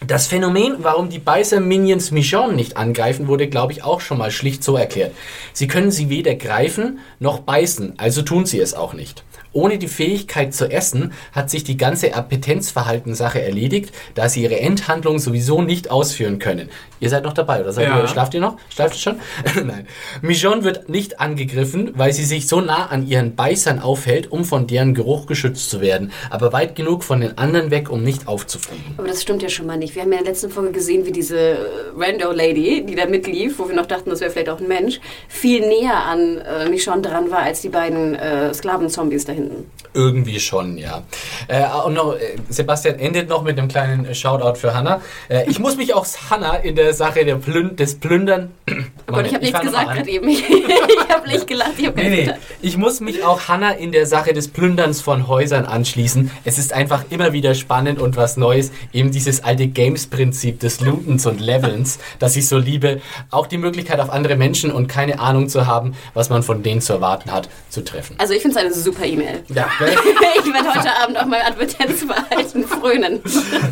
das Phänomen, warum die Beißer-Minions Michonne nicht angreifen, wurde, glaube ich, auch schon mal schlicht so erklärt. Sie können sie weder greifen noch beißen, also tun sie es auch nicht. Ohne die Fähigkeit zu essen hat sich die ganze Appetenzverhalten-Sache erledigt, da sie ihre Endhandlung sowieso nicht ausführen können. Ihr seid noch dabei, oder seid Ja. ihr, schlaft ihr noch? Schlaft ihr schon? Nein. Michonne wird nicht angegriffen, weil sie sich so nah an ihren Beißern aufhält, um von deren Geruch geschützt zu werden, aber weit genug von den anderen weg, um nicht aufzufliegen. Aber das stimmt ja schon mal nicht. Wir haben ja in der letzten Folge gesehen, wie diese äh, Rando-Lady, die da mitlief, wo wir noch dachten, das wäre vielleicht auch ein Mensch, viel näher an äh, Michonne dran war als die beiden äh, Sklaven-Zombies da hinten. Irgendwie schon, ja. Äh, und noch, äh, Sebastian endet noch mit einem kleinen äh, Shoutout für Hannah. Äh, ich muss mich auch Hannah in der Sache der Plün des Plündern. Oh Gott, ich habe nichts gesagt gerade eben. Ich habe nicht gelacht. Ich habe Nee, nee. Ich muss mich auch Hannah in der Sache des Plünderns von Häusern anschließen. Es ist einfach immer wieder spannend und was Neues. Eben dieses alte Games-Prinzip des Lootens und Levelns, das ich so liebe. Auch die Möglichkeit auf andere Menschen und keine Ahnung zu haben, was man von denen zu erwarten hat, zu treffen. Also ich finde es eine super E-Mail. Ja, gell? Ich werde heute Abend auch mal Advertenzverhalten frönen.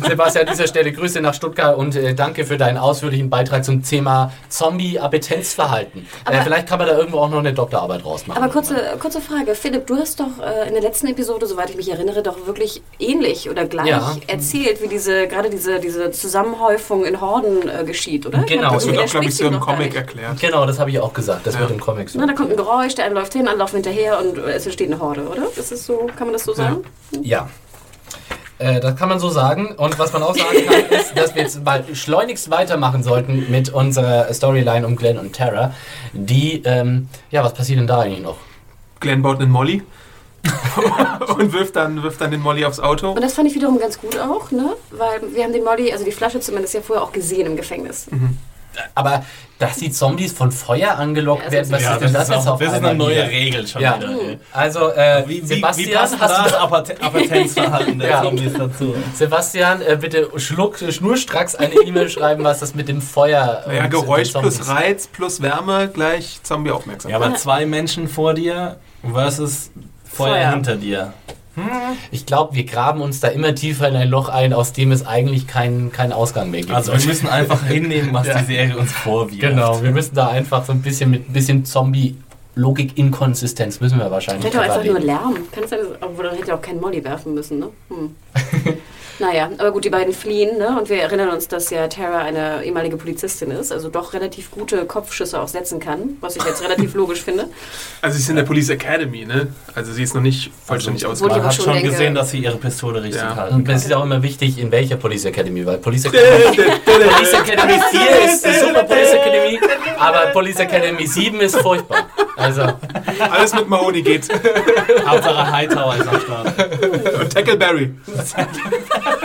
Sebastian, an dieser Stelle Grüße nach Stuttgart und äh, danke für deinen ausführlichen Beitrag zum Thema Zombie-Appetenzverhalten. Äh, vielleicht kann man da irgendwo auch noch eine Doktorarbeit rausmachen. Aber kurze, kurze Frage. Philipp, du hast doch äh, in der letzten Episode, soweit ich mich erinnere, doch wirklich ähnlich oder gleich Ja. erzählt, wie diese gerade diese, diese Zusammenhäufung in Horden äh, geschieht, oder? Genau. Das wird auch, glaube ich, so im Comic erklärt. Genau, das habe ich auch gesagt. Das Ja. wird im Comic so. Na, da kommt ein Geräusch, der eine läuft hin, andere laufen hinterher und äh, es entsteht eine Horde, oder? Ist das so, kann man das so sagen? Ja. Äh, das kann man so sagen. Und was man auch sagen kann, ist, dass wir jetzt mal schleunigst weitermachen sollten mit unserer Storyline um Glenn und Tara. Die, ähm, ja, was passiert denn da eigentlich noch? Glenn baut einen Molly und wirft dann, wirft dann den Molly aufs Auto. Und das fand ich wiederum ganz gut auch, ne? Weil wir haben den Molly, also die Flasche zumindest ja vorher auch gesehen im Gefängnis. Aber dass die Zombies von Feuer angelockt Ja, werden, was Ja, ist denn das, das, ist, jetzt auch, auf das ist eine neue wieder? Regel schon Ja. wieder. ey. Also, äh, Wie, wie, Sebastian, wie passt hast das du, Appet- Appetenzverhalten der Ja. Zombies dazu? Sebastian, äh, bitte schluck, schnurstracks eine E-Mail schreiben, was das mit dem Feuer Naja, und Geräusch den plus Reiz plus Wärme gleich Zombie aufmerksam. Ja, aber zwei Menschen vor dir versus Feuer, Feuer. hinter dir. Ich glaube, wir graben uns da immer tiefer in ein Loch ein, aus dem es eigentlich keinen keinen Ausgang mehr gibt. Also wir müssen einfach hinnehmen, was Ja. die Serie uns vorwirft. Genau, wir müssen da einfach so ein bisschen mit ein bisschen Zombie-Logik-Inkonsistenz müssen wir wahrscheinlich Vielleicht auch einfach nur überlegen. Lärm. Kann es sein, dass- obwohl dann hätte er auch keinen Molly werfen müssen, ne? Hm. naja, aber gut, die beiden fliehen, ne? Und wir erinnern uns, dass ja Tara eine ehemalige Polizistin ist, also doch relativ gute Kopfschüsse auch setzen kann, was ich jetzt relativ logisch finde. Also sie ist in der Police Academy, ne? Also sie ist noch nicht vollständig Obwohl ausgebildet. Man aber hat schon schon denke- gesehen, dass sie ihre Pistole richtig Ja. halten Und es ist auch immer wichtig, in welcher Police Academy, weil Police Academy, Police Academy 4 ist eine super Police Academy, aber Police Academy 7 ist furchtbar. Also, Alles mit Mahoney geht. Hauptsache Hightower ist am Start. Und Tackleberry.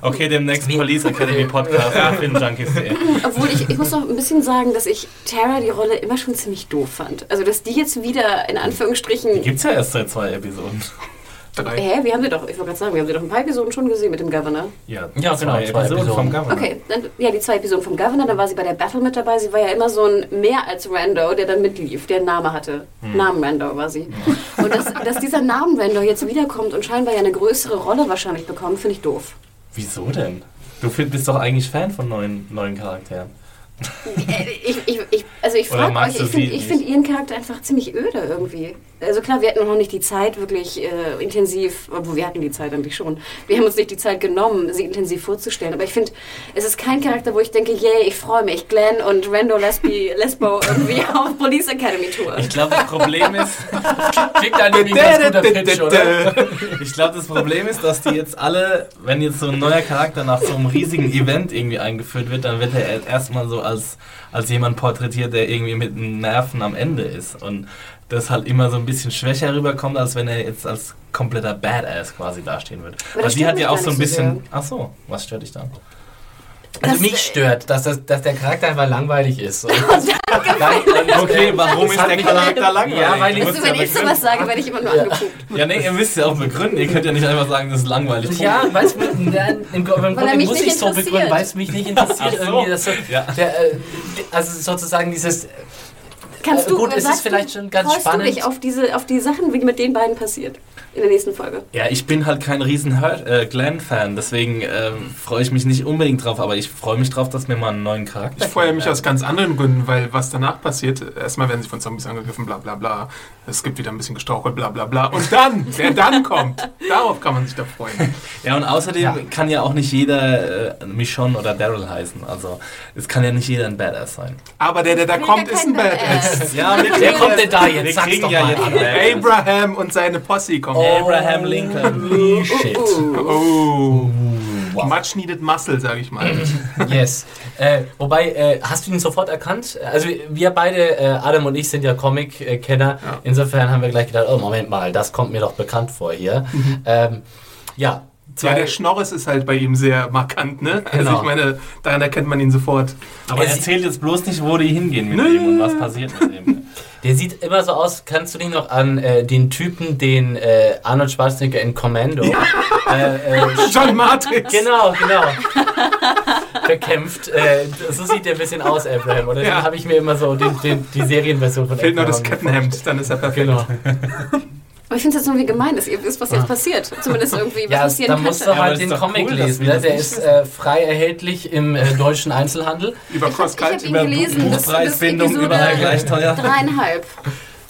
Okay, demnächst Police Academy Podcast ja. Filmjunkies.de. Obwohl ich, ich muss noch ein bisschen sagen, dass ich Tara die Rolle immer schon ziemlich doof fand. Also dass die jetzt wieder in Anführungsstrichen. Die gibt's ja erst seit zwei Episoden. Drei. Hä, wir haben sie doch, ich wollte gerade sagen, wir haben sie doch ein paar Episoden schon gesehen mit dem Governor. Ja, Ja, zwei genau, zwei Episoden Episoden. vom Governor. Okay, dann, ja, die zwei Episoden vom Governor, dann war sie bei der Battle mit dabei. Sie war ja immer so ein mehr als Rando, der dann mitlief, der einen Namen hatte. Namen Rando war sie. Und dass, dass dieser Namen Rando jetzt wiederkommt und scheinbar ja eine größere Rolle wahrscheinlich bekommt, finde ich doof. Wieso denn? Du bist doch eigentlich Fan von neuen, neuen Charakteren. Äh, Ich, ich, ich, also ich frage euch, ich finde find ihren Charakter einfach ziemlich öde irgendwie. Also klar, wir hatten noch nicht die Zeit wirklich äh, intensiv, obwohl wir hatten die Zeit eigentlich schon. Wir haben uns nicht die Zeit genommen, sie intensiv vorzustellen. Aber ich finde, es ist kein Charakter, wo ich denke, yay, ich freue mich, Glenn und Rando Lesbi, Lesbo irgendwie auf Police Academy Tour. Ich glaube, das Problem ist, Klingt eigentlich wie ein ganz guter Pitch, oder? ich glaube, das Problem ist, dass die jetzt alle, wenn jetzt so ein neuer Charakter nach so einem riesigen Event irgendwie eingeführt wird, dann wird er erstmal so als, als jemand porträtiert, der irgendwie mit den Nerven am Ende ist. Und das halt immer so ein bisschen schwächer rüberkommt, als wenn er jetzt als kompletter Badass quasi dastehen würde. Aber Weil die stört hat ja auch so ein nicht so bisschen. Ach so, was stört dich da? Also Das- mich stört, dass, das, dass der Charakter einfach langweilig ist. Und Okay, warum ist der mich- Charakter langweilig? Ja, weil ich- Also, wenn ja ich sowas sage, werde ich immer nur angeguckt. Ja, nee, ihr müsst ja auch begründen. Ihr könnt ja nicht einfach sagen, das ist langweilig. Ja, weißt du, nein, im, im Grunde mich muss ich so interessiert. begründen, weil es mich nicht interessiert. So. irgendwie, dass so, Ja. der, äh, also sozusagen dieses, Kannst Äh, du, gut, es ist vielleicht du, schon ganz spannend. du dich auf, diese, auf die Sachen, wie mit den beiden passiert in der nächsten Folge? Ja, ich bin halt kein riesen äh, Glenn-Fan, deswegen ähm, freue ich mich nicht unbedingt drauf, aber ich freue mich drauf, dass wir mal einen neuen Charakter Ich freue mich kennenlernen. aus ganz anderen Gründen, weil was danach passiert, erstmal werden sie von Zombies angegriffen, bla bla bla. Es gibt wieder ein bisschen gestrauchelt, bla bla bla. Und dann, wer dann kommt, darauf kann man sich da freuen. Ja, und außerdem Ja. kann ja auch nicht jeder äh, Michonne oder Daryl heißen. Also, es kann ja nicht jeder ein Badass sein. Aber der, der da kommt, ist ein Badass. Badass. Ja, wir wer kommt denn da Wir jetzt? Sag's kriegen doch ja mal. jetzt. Abraham und seine Posse kommen. Abraham Lincoln. Shit. Oh. Wow. Much needed muscle, sag ich mal. Yes. Äh, wobei, äh, hast du ihn sofort erkannt? Also wir beide, äh, Adam und ich, sind ja Comic-Kenner. Ja. Insofern haben wir gleich gedacht, oh Moment mal, das kommt mir doch bekannt vor hier. Ähm, ja. Ja, der Schnorres ist halt bei ihm sehr markant, ne? Also Genau. ich meine, daran erkennt man ihn sofort. Aber Er erzählt jetzt bloß nicht, wo die hingehen mit Nö. ihm und was passiert mit ihm. Der sieht immer so aus, kannst du dich noch an äh, den Typen, den äh, Arnold Schwarzenegger in Commando äh, äh, John Matrix! Genau, genau. Bekämpft. Äh, so sieht der ein bisschen aus, Abraham. Oder Ja. den habe ich mir immer so, den, den, die Serienversion von Fehlt noch Abraham das Kettenhemd, dann ist er perfekt. Genau. Aber ich finde es jetzt irgendwie gemein, dass ihr wisst, was jetzt passiert. Zumindest irgendwie, was Ja, passieren da könnte. musst du Ja, halt das den Comic cool, lesen. Ne? Der ist äh, frei erhältlich im äh, deutschen Einzelhandel. Über Ich Cross hab ihn Culture. gelesen, Buchpreisbindung überall gleich teuer. Dreieinhalb.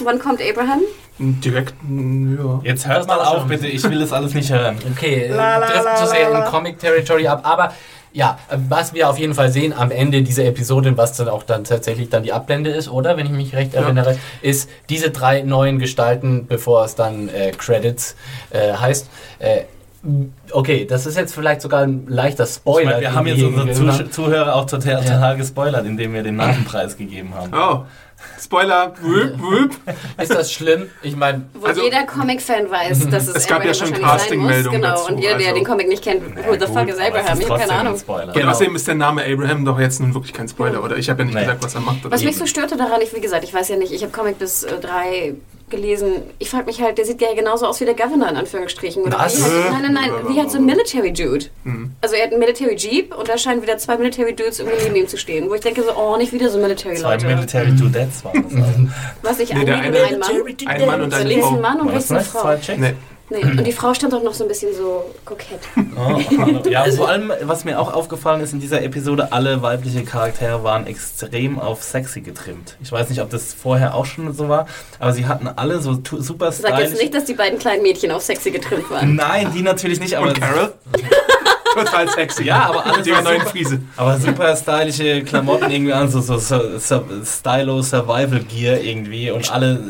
Wann kommt Abraham? Direkt, ja. Jetzt hört Das mal auf, bitte. Ich will das alles nicht hören. Okay, äh, driften zu sehr in Comic-Territory ab. Aber ja, äh, was wir auf jeden Fall sehen am Ende dieser Episode, was dann auch dann tatsächlich dann die Ablende ist, oder? Wenn ich mich recht erinnere, ist diese drei neuen Gestalten, bevor es dann äh, Credits äh, heißt. Äh, okay, das ist jetzt vielleicht sogar ein leichter Ich Spoiler. meine, wir den haben jetzt unsere. Zuhörer auch total, total gespoilert, indem wir den Namenpreis gegeben haben. Oh, Spoiler. Whoop, whoop. Ist das schlimm? Ich meine, Wo Also- jeder Comic-Fan weiß, dass es, Es gab ja schon. Casting-Meldungen Genau, dazu, und jeder, der also- den Comic nicht kennt, who the fuck is Abraham? Ich habe keine Ahnung. Spoiler. Und außerdem ist der Name Abraham doch jetzt nun wirklich kein Spoiler, oder? Ich habe ja nicht Nee. gesagt, was er macht. Oder Was mich so störte daran, ich, wie gesagt, ich weiß ja nicht, ich habe Comic bis äh, drei gelesen. Ich frage mich halt, der sieht ja genauso aus wie der Governor in Anführungsstrichen. Oder Was? Wie halt, nein, nein, nein, wie halt so ein Military Dude. Also er hat einen Military Jeep und da scheinen wieder zwei Military Dudes irgendwie neben ihm zu stehen. Wo ich denke so, oh, nicht wieder so Military Zwei Leute. Military Dudettes waren das. Also. Was ich Nee, eine- ein Mann. Ein Mann und So eine links Frau. ein Mann und rechts das eine Frau. zwei? Nee. Nee. Und die Frau stand auch noch so ein bisschen so kokett. Oh, ja, vor allem, was mir auch aufgefallen ist in dieser Episode, alle weibliche Charaktere waren extrem auf sexy getrimmt. Ich weiß nicht, ob das vorher auch schon so war, aber sie hatten alle so super Sag jetzt stylisch. nicht, dass die beiden kleinen Mädchen auf sexy getrimmt waren. Nein, die natürlich nicht, aber Und Carol? Total sexy. Ja, aber alle Mit ihrer so neuen Friese. Aber super stylische Klamotten irgendwie an, so, so, so, so Stylo Survival Gear irgendwie und alle,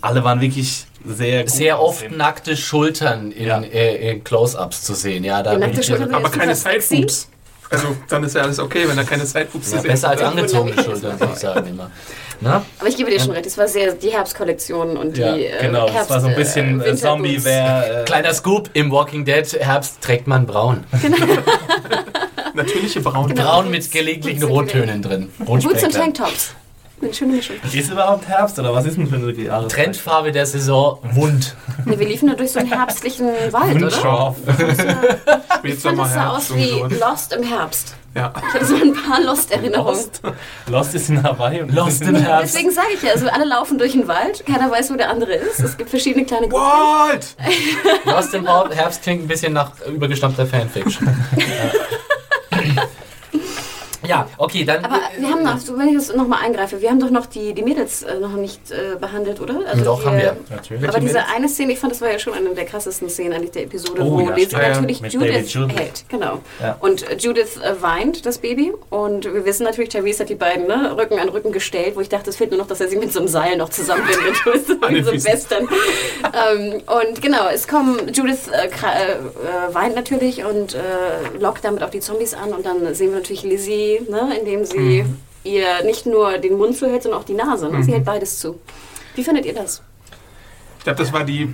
alle waren wirklich sehr gut sehr oft aussehend. nackte Schultern in, Ja. äh, in Close-Ups zu sehen. Ja, da nackte ich Schulter- mir Aber keine. Sidewoops. Also, dann ist ja alles okay, wenn da keine Sidewoops ja, zu sehen besser als sind. angezogene Schultern, würde ich sagen immer. Na? Aber ich gebe dir schon recht, es war sehr die Herbstkollektion und die Ja, äh, genau. Herbst, Das war so ein bisschen äh, äh, Zombie, wer. Äh, Kleiner Scoop, im Walking Dead Herbst trägt man braun. Natürliche Braun. Genau. Braun mit gelegentlichen Rottönen drin. Boots und. Tanktops. Eine schöne Mischung. ist überhaupt Herbst oder was ist denn für eine Jahreszeit? Trendfarbe der Saison, Wund. Nee, wir liefen nur durch so einen herbstlichen Wald, oder? Wunschscharf. Ich fand, das sah aus wie. Lost im Herbst. Ja. Ich hatte so ein paar Lost-Erinnerungen. Lost. Lost ist in Hawaii und Lost im Herbst. Deswegen sage ich ja, also alle laufen durch den Wald, keiner weiß, wo der andere ist. Es gibt verschiedene kleine Gruppen. What? Lost im Herbst klingt ein bisschen nach übergestammter Fanfiction. Ja, okay, dann. Aber wir haben noch, wenn ich das nochmal eingreife, wir haben doch noch die, die Mädels äh, noch nicht äh, behandelt, oder? Also Doch, haben wir. Natürlich. Aber diese eine Szene, ich fand, das war ja schon eine der krassesten Szenen eigentlich der Episode, Oh, wo ja, Lizzie stimmt. Ja, natürlich Mit Judith, Judith. hält. Genau. Ja. Und äh, Judith äh, weint, das Baby. Und wir wissen natürlich, Therese hat die beiden ne, Rücken an Rücken gestellt, wo ich dachte, es fehlt nur noch, dass er sie mit so einem Seil noch zusammenbindet. Den so ein Füßen. Western. ähm, und genau, es kommen, Judith äh, äh, äh, weint natürlich und äh, lockt damit auch die Zombies an. Und dann sehen wir natürlich Lizzie, ne, indem sie Mhm. ihr nicht nur den Mund zuhält, sondern auch die Nase. Ne? Sie hält beides zu. Wie findet ihr das? Ich glaube, das war die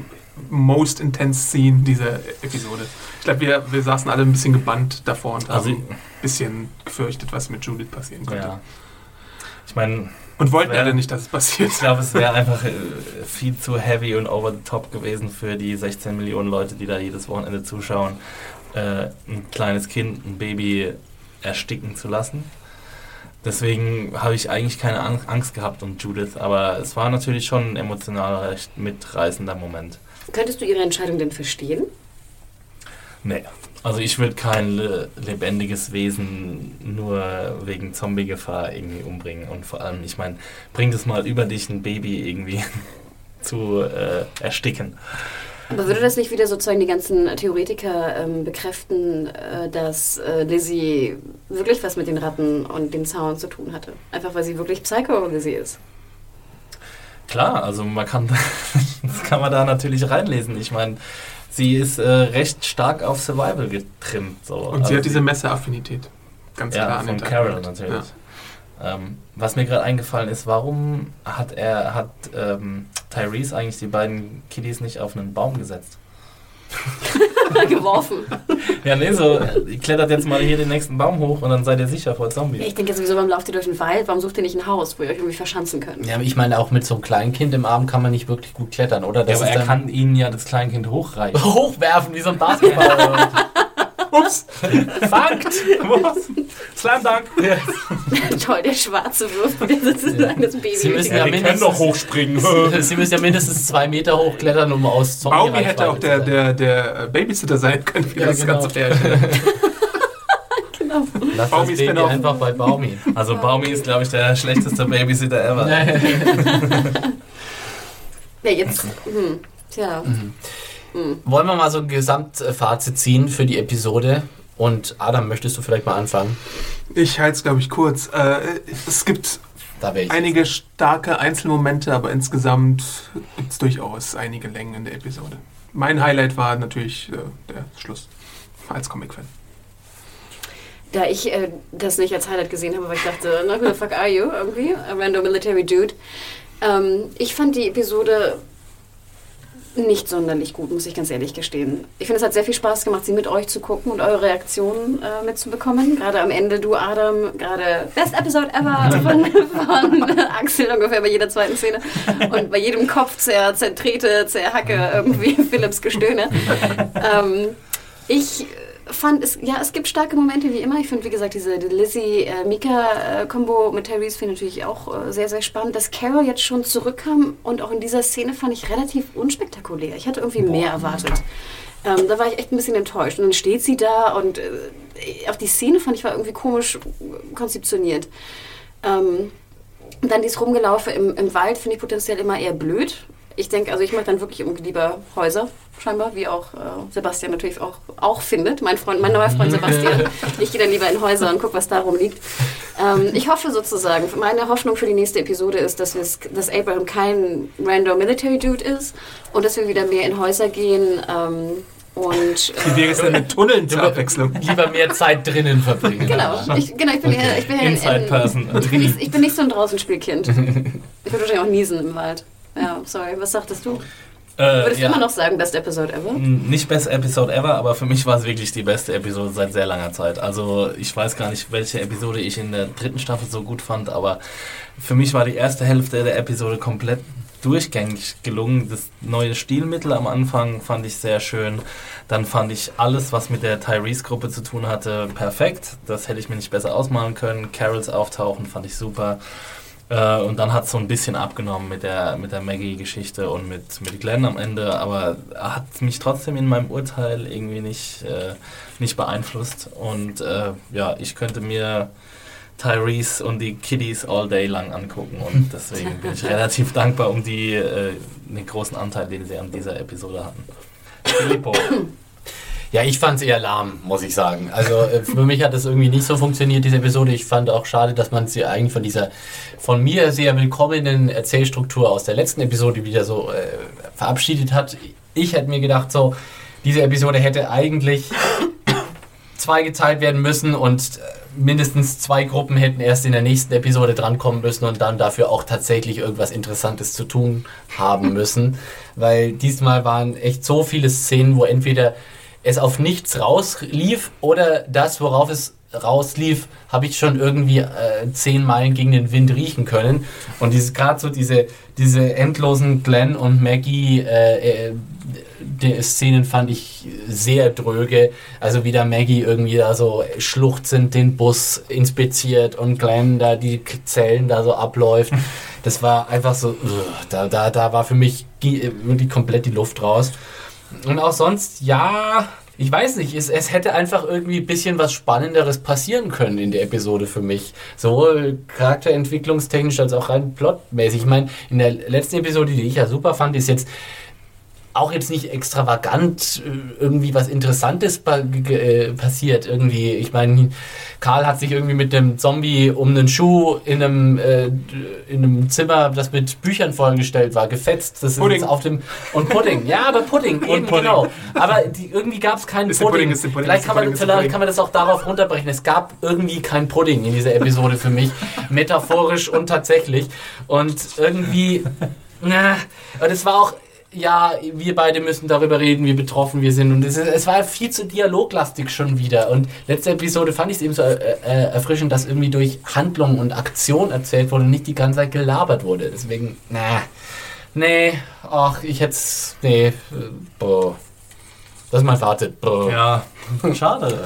most intense Scene dieser Episode. Ich glaube, wir, wir saßen alle ein bisschen gebannt davor und Also- haben ein bisschen gefürchtet, was mit Judith passieren könnte. Ja. Ich meine, Und wollten Ja. alle nicht, dass es passiert. ich glaube, es wäre einfach äh, viel zu heavy und over the top gewesen für die 16 Millionen Leute, die da jedes Wochenende zuschauen, äh, ein kleines Kind, ein Baby ersticken zu lassen. Deswegen habe ich eigentlich keine Ang- Angst gehabt um Judith, aber es war natürlich schon ein emotional recht mitreißender Moment. Könntest du ihre Entscheidung denn verstehen? Nee. Also ich würde kein le lebendiges Wesen nur wegen Zombie-Gefahr irgendwie umbringen. Und vor allem, ich meine, bring das mal über dich, ein Baby irgendwie zu äh, ersticken. Aber würde das nicht wieder sozusagen die ganzen Theoretiker ähm, bekräften, äh, dass äh, Lizzie wirklich was mit den Ratten und dem Zaun zu tun hatte? Einfach weil sie wirklich Psycho-Lizzie ist. Klar, also man kann, das kann man da natürlich reinlesen. Ich meine, sie ist äh, recht stark auf Survival getrimmt. So. Und sie Also hat diese Messeraffinität. Ganz klar Ja, an von Carol natürlich. Ähm, was mir gerade eingefallen ist, warum hat er, hat ähm, Tyrese eigentlich die beiden Kiddies nicht auf einen Baum gesetzt? Geworfen. Ja, nee, so, ihr klettert jetzt mal hier den nächsten Baum hoch und dann seid ihr sicher vor Zombies. Ich denke sowieso, warum lauft ihr durch den Wald? Warum sucht ihr nicht ein Haus, wo ihr euch irgendwie verschanzen könnt? Ja, aber ich meine, auch mit so einem kleinen Kind im Arm kann man nicht wirklich gut klettern, oder? Ja, Das aber ist er kann ihnen ja das Kleinkind hochreichen. hochwerfen wie so ein Basketball. Ups! Fangt! Was? Slam Dunk! Toll, der schwarze Würfel, der in eines Baby. Sie müssen ja können mindestens- doch hochspringen. Sie müssen ja mindestens zwei Meter hochklettern, um aus zombie Baumi hätte auch der, der, der Babysitter sein können für Ja, das genau. ganze Pärchen. genau. Lass das Baumi ist Baby genau- einfach bei Baumi. Also Baumi ist, glaube ich, der schlechteste Babysitter ever. Ja, jetzt. Hm, tja. Wollen wir mal so ein Gesamtfazit ziehen für die Episode? Und Adam, möchtest du vielleicht mal anfangen? Ich halte es, glaube ich, kurz. Äh, es gibt Da wäre ich. einige starke Einzelmomente, aber insgesamt gibt es durchaus einige Längen in der Episode. Mein Highlight war natürlich äh, der Schluss als Comic-Fan. Da ich äh, das nicht als Highlight gesehen habe, weil ich dachte, na, who the fuck are you? Irgendwie, a random military dude. Ähm, ich fand die Episode nicht sonderlich gut, muss ich ganz ehrlich gestehen. Ich finde, es hat sehr viel Spaß gemacht, sie mit euch zu gucken und eure Reaktionen äh, mitzubekommen. Gerade am Ende, du, Adam, gerade Best Episode ever von, von Axel ungefähr bei jeder zweiten Szene. Und bei jedem Kopf zer, zertrete, zerhacke irgendwie Philips Gestöhne. Ähm, ich fand es, ja, es gibt starke Momente wie immer. Ich finde, wie gesagt, diese die Lizzie-Mika-Kombo mit Therese finde ich natürlich auch äh, sehr, sehr spannend. Dass Carol jetzt schon zurückkam und auch in dieser Szene fand ich relativ unspektakulär. Ich hatte irgendwie mehr erwartet. Ähm, da war ich echt ein bisschen enttäuscht. Und dann steht sie da und äh, auch die Szene fand ich war irgendwie komisch konzeptionioniert. Ähm, und dann dieses Rumgelaufe im, im Wald finde ich potenziell immer eher blöd. Ich denke, also ich mache dann wirklich irgendwie lieber Häuser, scheinbar, wie auch äh, Sebastian natürlich auch, auch findet. Mein Freund, mein neuer Freund Sebastian. Ich gehe dann lieber in Häuser und gucke, was da rumliegt. Ähm, ich hoffe sozusagen, meine Hoffnung für die nächste Episode ist, dass, dass Abraham kein random Military Dude ist und dass wir wieder mehr in Häuser gehen. Ähm, Und, Wie wäre es denn mit Tunneln zur Abwechslung? Lieber mehr Zeit drinnen verbringen. Genau, ich, genau, ich bin, eher, ich bin eher Inside ein, Person. Ich bin, nicht, ich bin nicht so ein Draußenspielkind. Ich würde wahrscheinlich auch niesen im Wald. Ja, sorry, was sagtest du? Äh, Würdest ja. du immer noch sagen, best episode ever? Nicht best Episode ever, aber für mich war es wirklich die beste Episode seit sehr langer Zeit. Also ich weiß gar nicht, welche Episode ich in der dritten Staffel so gut fand, aber für mich war die erste Hälfte der Episode komplett durchgängig gelungen. Das neue Stilmittel am Anfang fand ich sehr schön. Dann fand ich alles, was mit der Tyrese-Gruppe zu tun hatte, perfekt. Das hätte ich mir nicht besser ausmalen können. Carols Auftauchen fand ich super. Äh, und dann hat es so ein bisschen abgenommen mit der, mit der Maggie-Geschichte und mit, mit Glenn am Ende, aber hat mich trotzdem in meinem Urteil irgendwie nicht, äh, nicht beeinflusst. Und äh, ja, ich könnte mir Tyrese und die Kiddies all day lang angucken und deswegen bin ich relativ dankbar um die, äh, den großen Anteil, den sie an dieser Episode hatten. Filippo. Ja, ich fand es eher lahm, muss ich sagen. Also äh, für mich hat es irgendwie nicht so funktioniert, diese Episode. Ich fand auch schade, dass man sie eigentlich von dieser von mir sehr willkommenen Erzählstruktur aus der letzten Episode wieder so äh, verabschiedet hat. Ich hätte mir gedacht, so, diese Episode hätte eigentlich zweigeteilt werden müssen und äh, mindestens zwei Gruppen hätten erst in der nächsten Episode drankommen müssen und dann dafür auch tatsächlich irgendwas Interessantes zu tun haben müssen. Weil diesmal waren echt so viele Szenen, wo entweder es auf nichts rauslief oder das, worauf es rauslief, habe ich schon irgendwie äh, zehn Meilen gegen den Wind riechen können. Und dieses gerade so diese, diese endlosen Glenn und Maggie äh, äh, die Szenen fand ich sehr dröge. Also wie da Maggie irgendwie da so schluchzend den Bus inspiziert und Glenn da die Zellen da so abläuft. Das war einfach so, da, da, da war für mich gi- wirklich komplett die Luft raus. Und auch sonst, ja, ich weiß nicht, es, es hätte einfach irgendwie ein bisschen was Spannenderes passieren können in der Episode für mich. Sowohl charakterentwicklungstechnisch als auch rein plotmäßig. Ich meine, in der letzten Episode, die ich ja super fand, ist jetzt auch jetzt nicht extravagant äh, irgendwie was Interessantes äh, passiert. Irgendwie, ich meine, Karl hat sich irgendwie mit dem Zombie um einen Schuh in einem, äh, in einem Zimmer, das mit Büchern vollgestellt war, gefetzt. Das ist Pudding. jetzt auf dem und Pudding. Ja, aber Pudding, eben Pudding. genau. Aber die, irgendwie gab es keinen Ist Pudding. Pudding, ist vielleicht ist kann man, ist vielleicht kann man das auch darauf runterbrechen. Es gab irgendwie keinen Pudding in dieser Episode für mich, metaphorisch und tatsächlich. Und irgendwie, na, und es war auch ja, wir beide müssen darüber reden, wie betroffen wir sind. Und es, es war viel zu dialoglastig schon wieder. Und letzte Episode fand ich es eben so äh, äh, erfrischend, dass irgendwie durch Handlung und Aktion erzählt wurde und nicht die ganze Zeit gelabert wurde. Deswegen, na, nee, ach, ich hätte nee, äh, boah. Das ist mein Fazit. Ja, schade.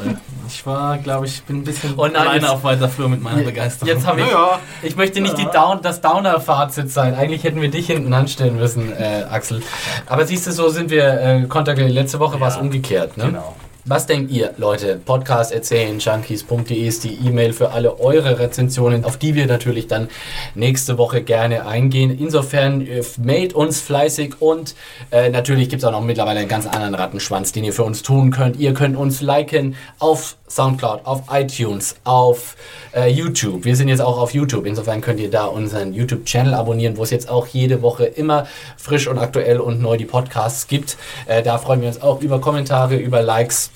Ich war, glaube ich, bin ein bisschen Oh nein, alleine jetzt- auf weiter Flur mit meiner Begeisterung. Jetzt habe ich. Naja, Ich möchte nicht die Down, das Downer-Fazit sein. Eigentlich hätten wir dich hinten anstellen müssen, äh, Axel. Aber siehst du, so sind wir äh, kontaktiert. Letzte Woche war es Ja, umgekehrt. Ne? Genau. Was denkt ihr, Leute? Podcast erzählen, junkies.de ist die E-Mail für alle eure Rezensionen, auf die wir natürlich dann nächste Woche gerne eingehen. Insofern äh, mailt uns fleißig und äh, natürlich gibt es auch noch mittlerweile einen ganz anderen Rattenschwanz, den ihr für uns tun könnt. Ihr könnt uns liken auf Soundcloud, auf iTunes, auf äh, YouTube. Wir sind jetzt auch auf YouTube. Insofern könnt ihr da unseren YouTube-Channel abonnieren, wo es jetzt auch jede Woche immer frisch und aktuell und neu die Podcasts gibt. Äh, da freuen wir uns auch über Kommentare, über Likes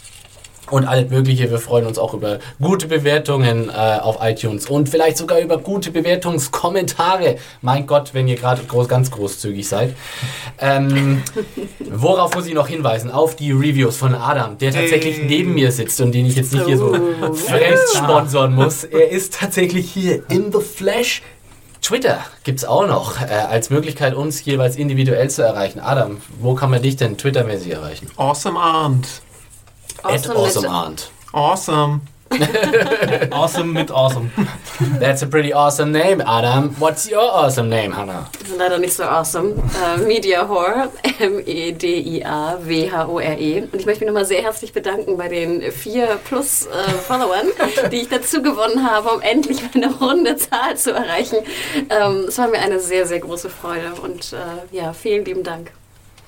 und alles Mögliche. Wir freuen uns auch über gute Bewertungen äh, auf iTunes und vielleicht sogar über gute Bewertungskommentare. Mein Gott, wenn ihr gerade groß, ganz großzügig seid. Ähm, worauf muss ich noch hinweisen? Auf die Reviews von Adam, der tatsächlich Hey. neben mir sitzt und den ich jetzt nicht hier so Oh. fremd sponsern muss. Er ist tatsächlich hier in the flesh. Twitter gibt es auch noch äh, als Möglichkeit, uns jeweils individuell zu erreichen. Adam, wo kann man dich denn Twittermäßig erreichen? awesome Arndt. At Awesome awesome mit- Arndt. Awesome. Awesome mit Awesome. That's a pretty awesome name, Adam. What's your awesome name, Hannah? Leider nicht so awesome. Äh, Media Horror, E M-E-D-I-A-W-H-O-R-E. Und ich möchte mich nochmal sehr herzlich bedanken bei den vier plus äh, Followern, die ich dazu gewonnen habe, um endlich eine runde Zahl zu erreichen. Ähm, es war mir eine sehr, sehr große Freude. Und äh, ja, vielen lieben Dank.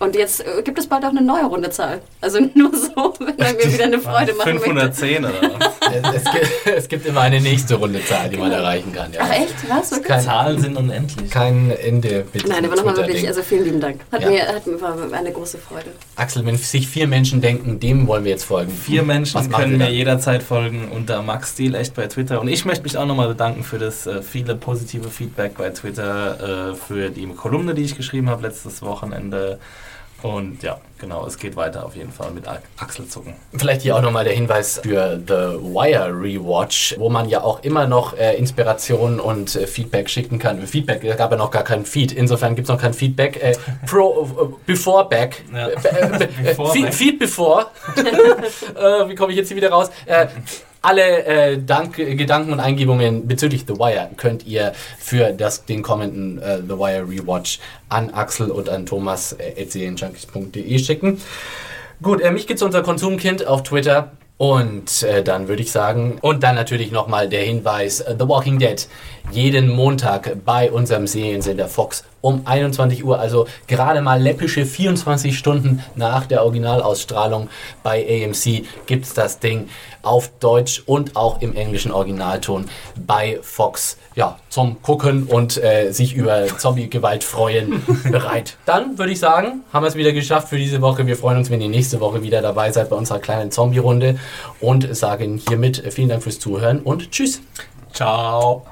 Und jetzt äh, gibt es bald auch eine neue runde Zahl. Also nur so, wenn man mir wieder eine Freude machen möchte. 510 oder was? es, gibt, es gibt immer eine nächste runde Zahl, die man erreichen kann. Ja. Ach echt? Was? Wirklich? Kein, Zahlen sind unendlich. kein Ende mit Nein, aber nochmal wirklich, also vielen lieben Dank. Hat Ja. mir, hat mir eine große Freude. Axel, wenn sich vier Menschen denken, dem wollen wir jetzt folgen. Vier Menschen Was machen können wir mir jederzeit folgen unter Max Steel echt bei Twitter. Und ich möchte mich auch nochmal bedanken für das äh, viele positive Feedback bei Twitter, äh, für die Kolumne, die ich geschrieben habe letztes Wochenende. Und ja, genau, es geht weiter auf jeden Fall mit Achselzucken. Vielleicht hier auch nochmal der Hinweis für The Wire Rewatch, wo man ja auch immer noch äh, Inspiration und äh, Feedback schicken kann. Feedback, es gab ja noch gar keinen Feed, insofern gibt es noch kein Feedback. Äh, pro, äh, before back. Ja. Äh, äh, Before Feed, back. Feed before. wie komme ich jetzt hier wieder raus? Alle äh, Dank, Gedanken und Eingebungen bezüglich The Wire könnt ihr für das, den kommenden äh, The Wire Rewatch an Axel und an Thomas äh, serienjunkies.de schicken. Gut, äh, mich gibt's unser Konsumkind auf Twitter. Und äh, dann würde ich sagen, und dann natürlich nochmal der Hinweis, äh, The Walking Dead, jeden Montag bei unserem Seriensender Fox um 21 Uhr, also gerade mal läppische 24 Stunden nach der Originalausstrahlung bei AMC gibt's das Ding auf Deutsch und auch im englischen Originalton bei Fox. Ja, zum Gucken und äh, sich über Zombie-Gewalt freuen bereit. Dann würde ich sagen, haben wir es wieder geschafft für diese Woche. Wir freuen uns, wenn ihr nächste Woche wieder dabei seid bei unserer kleinen Zombie-Runde und sagen hiermit vielen Dank fürs Zuhören und tschüss. Ciao!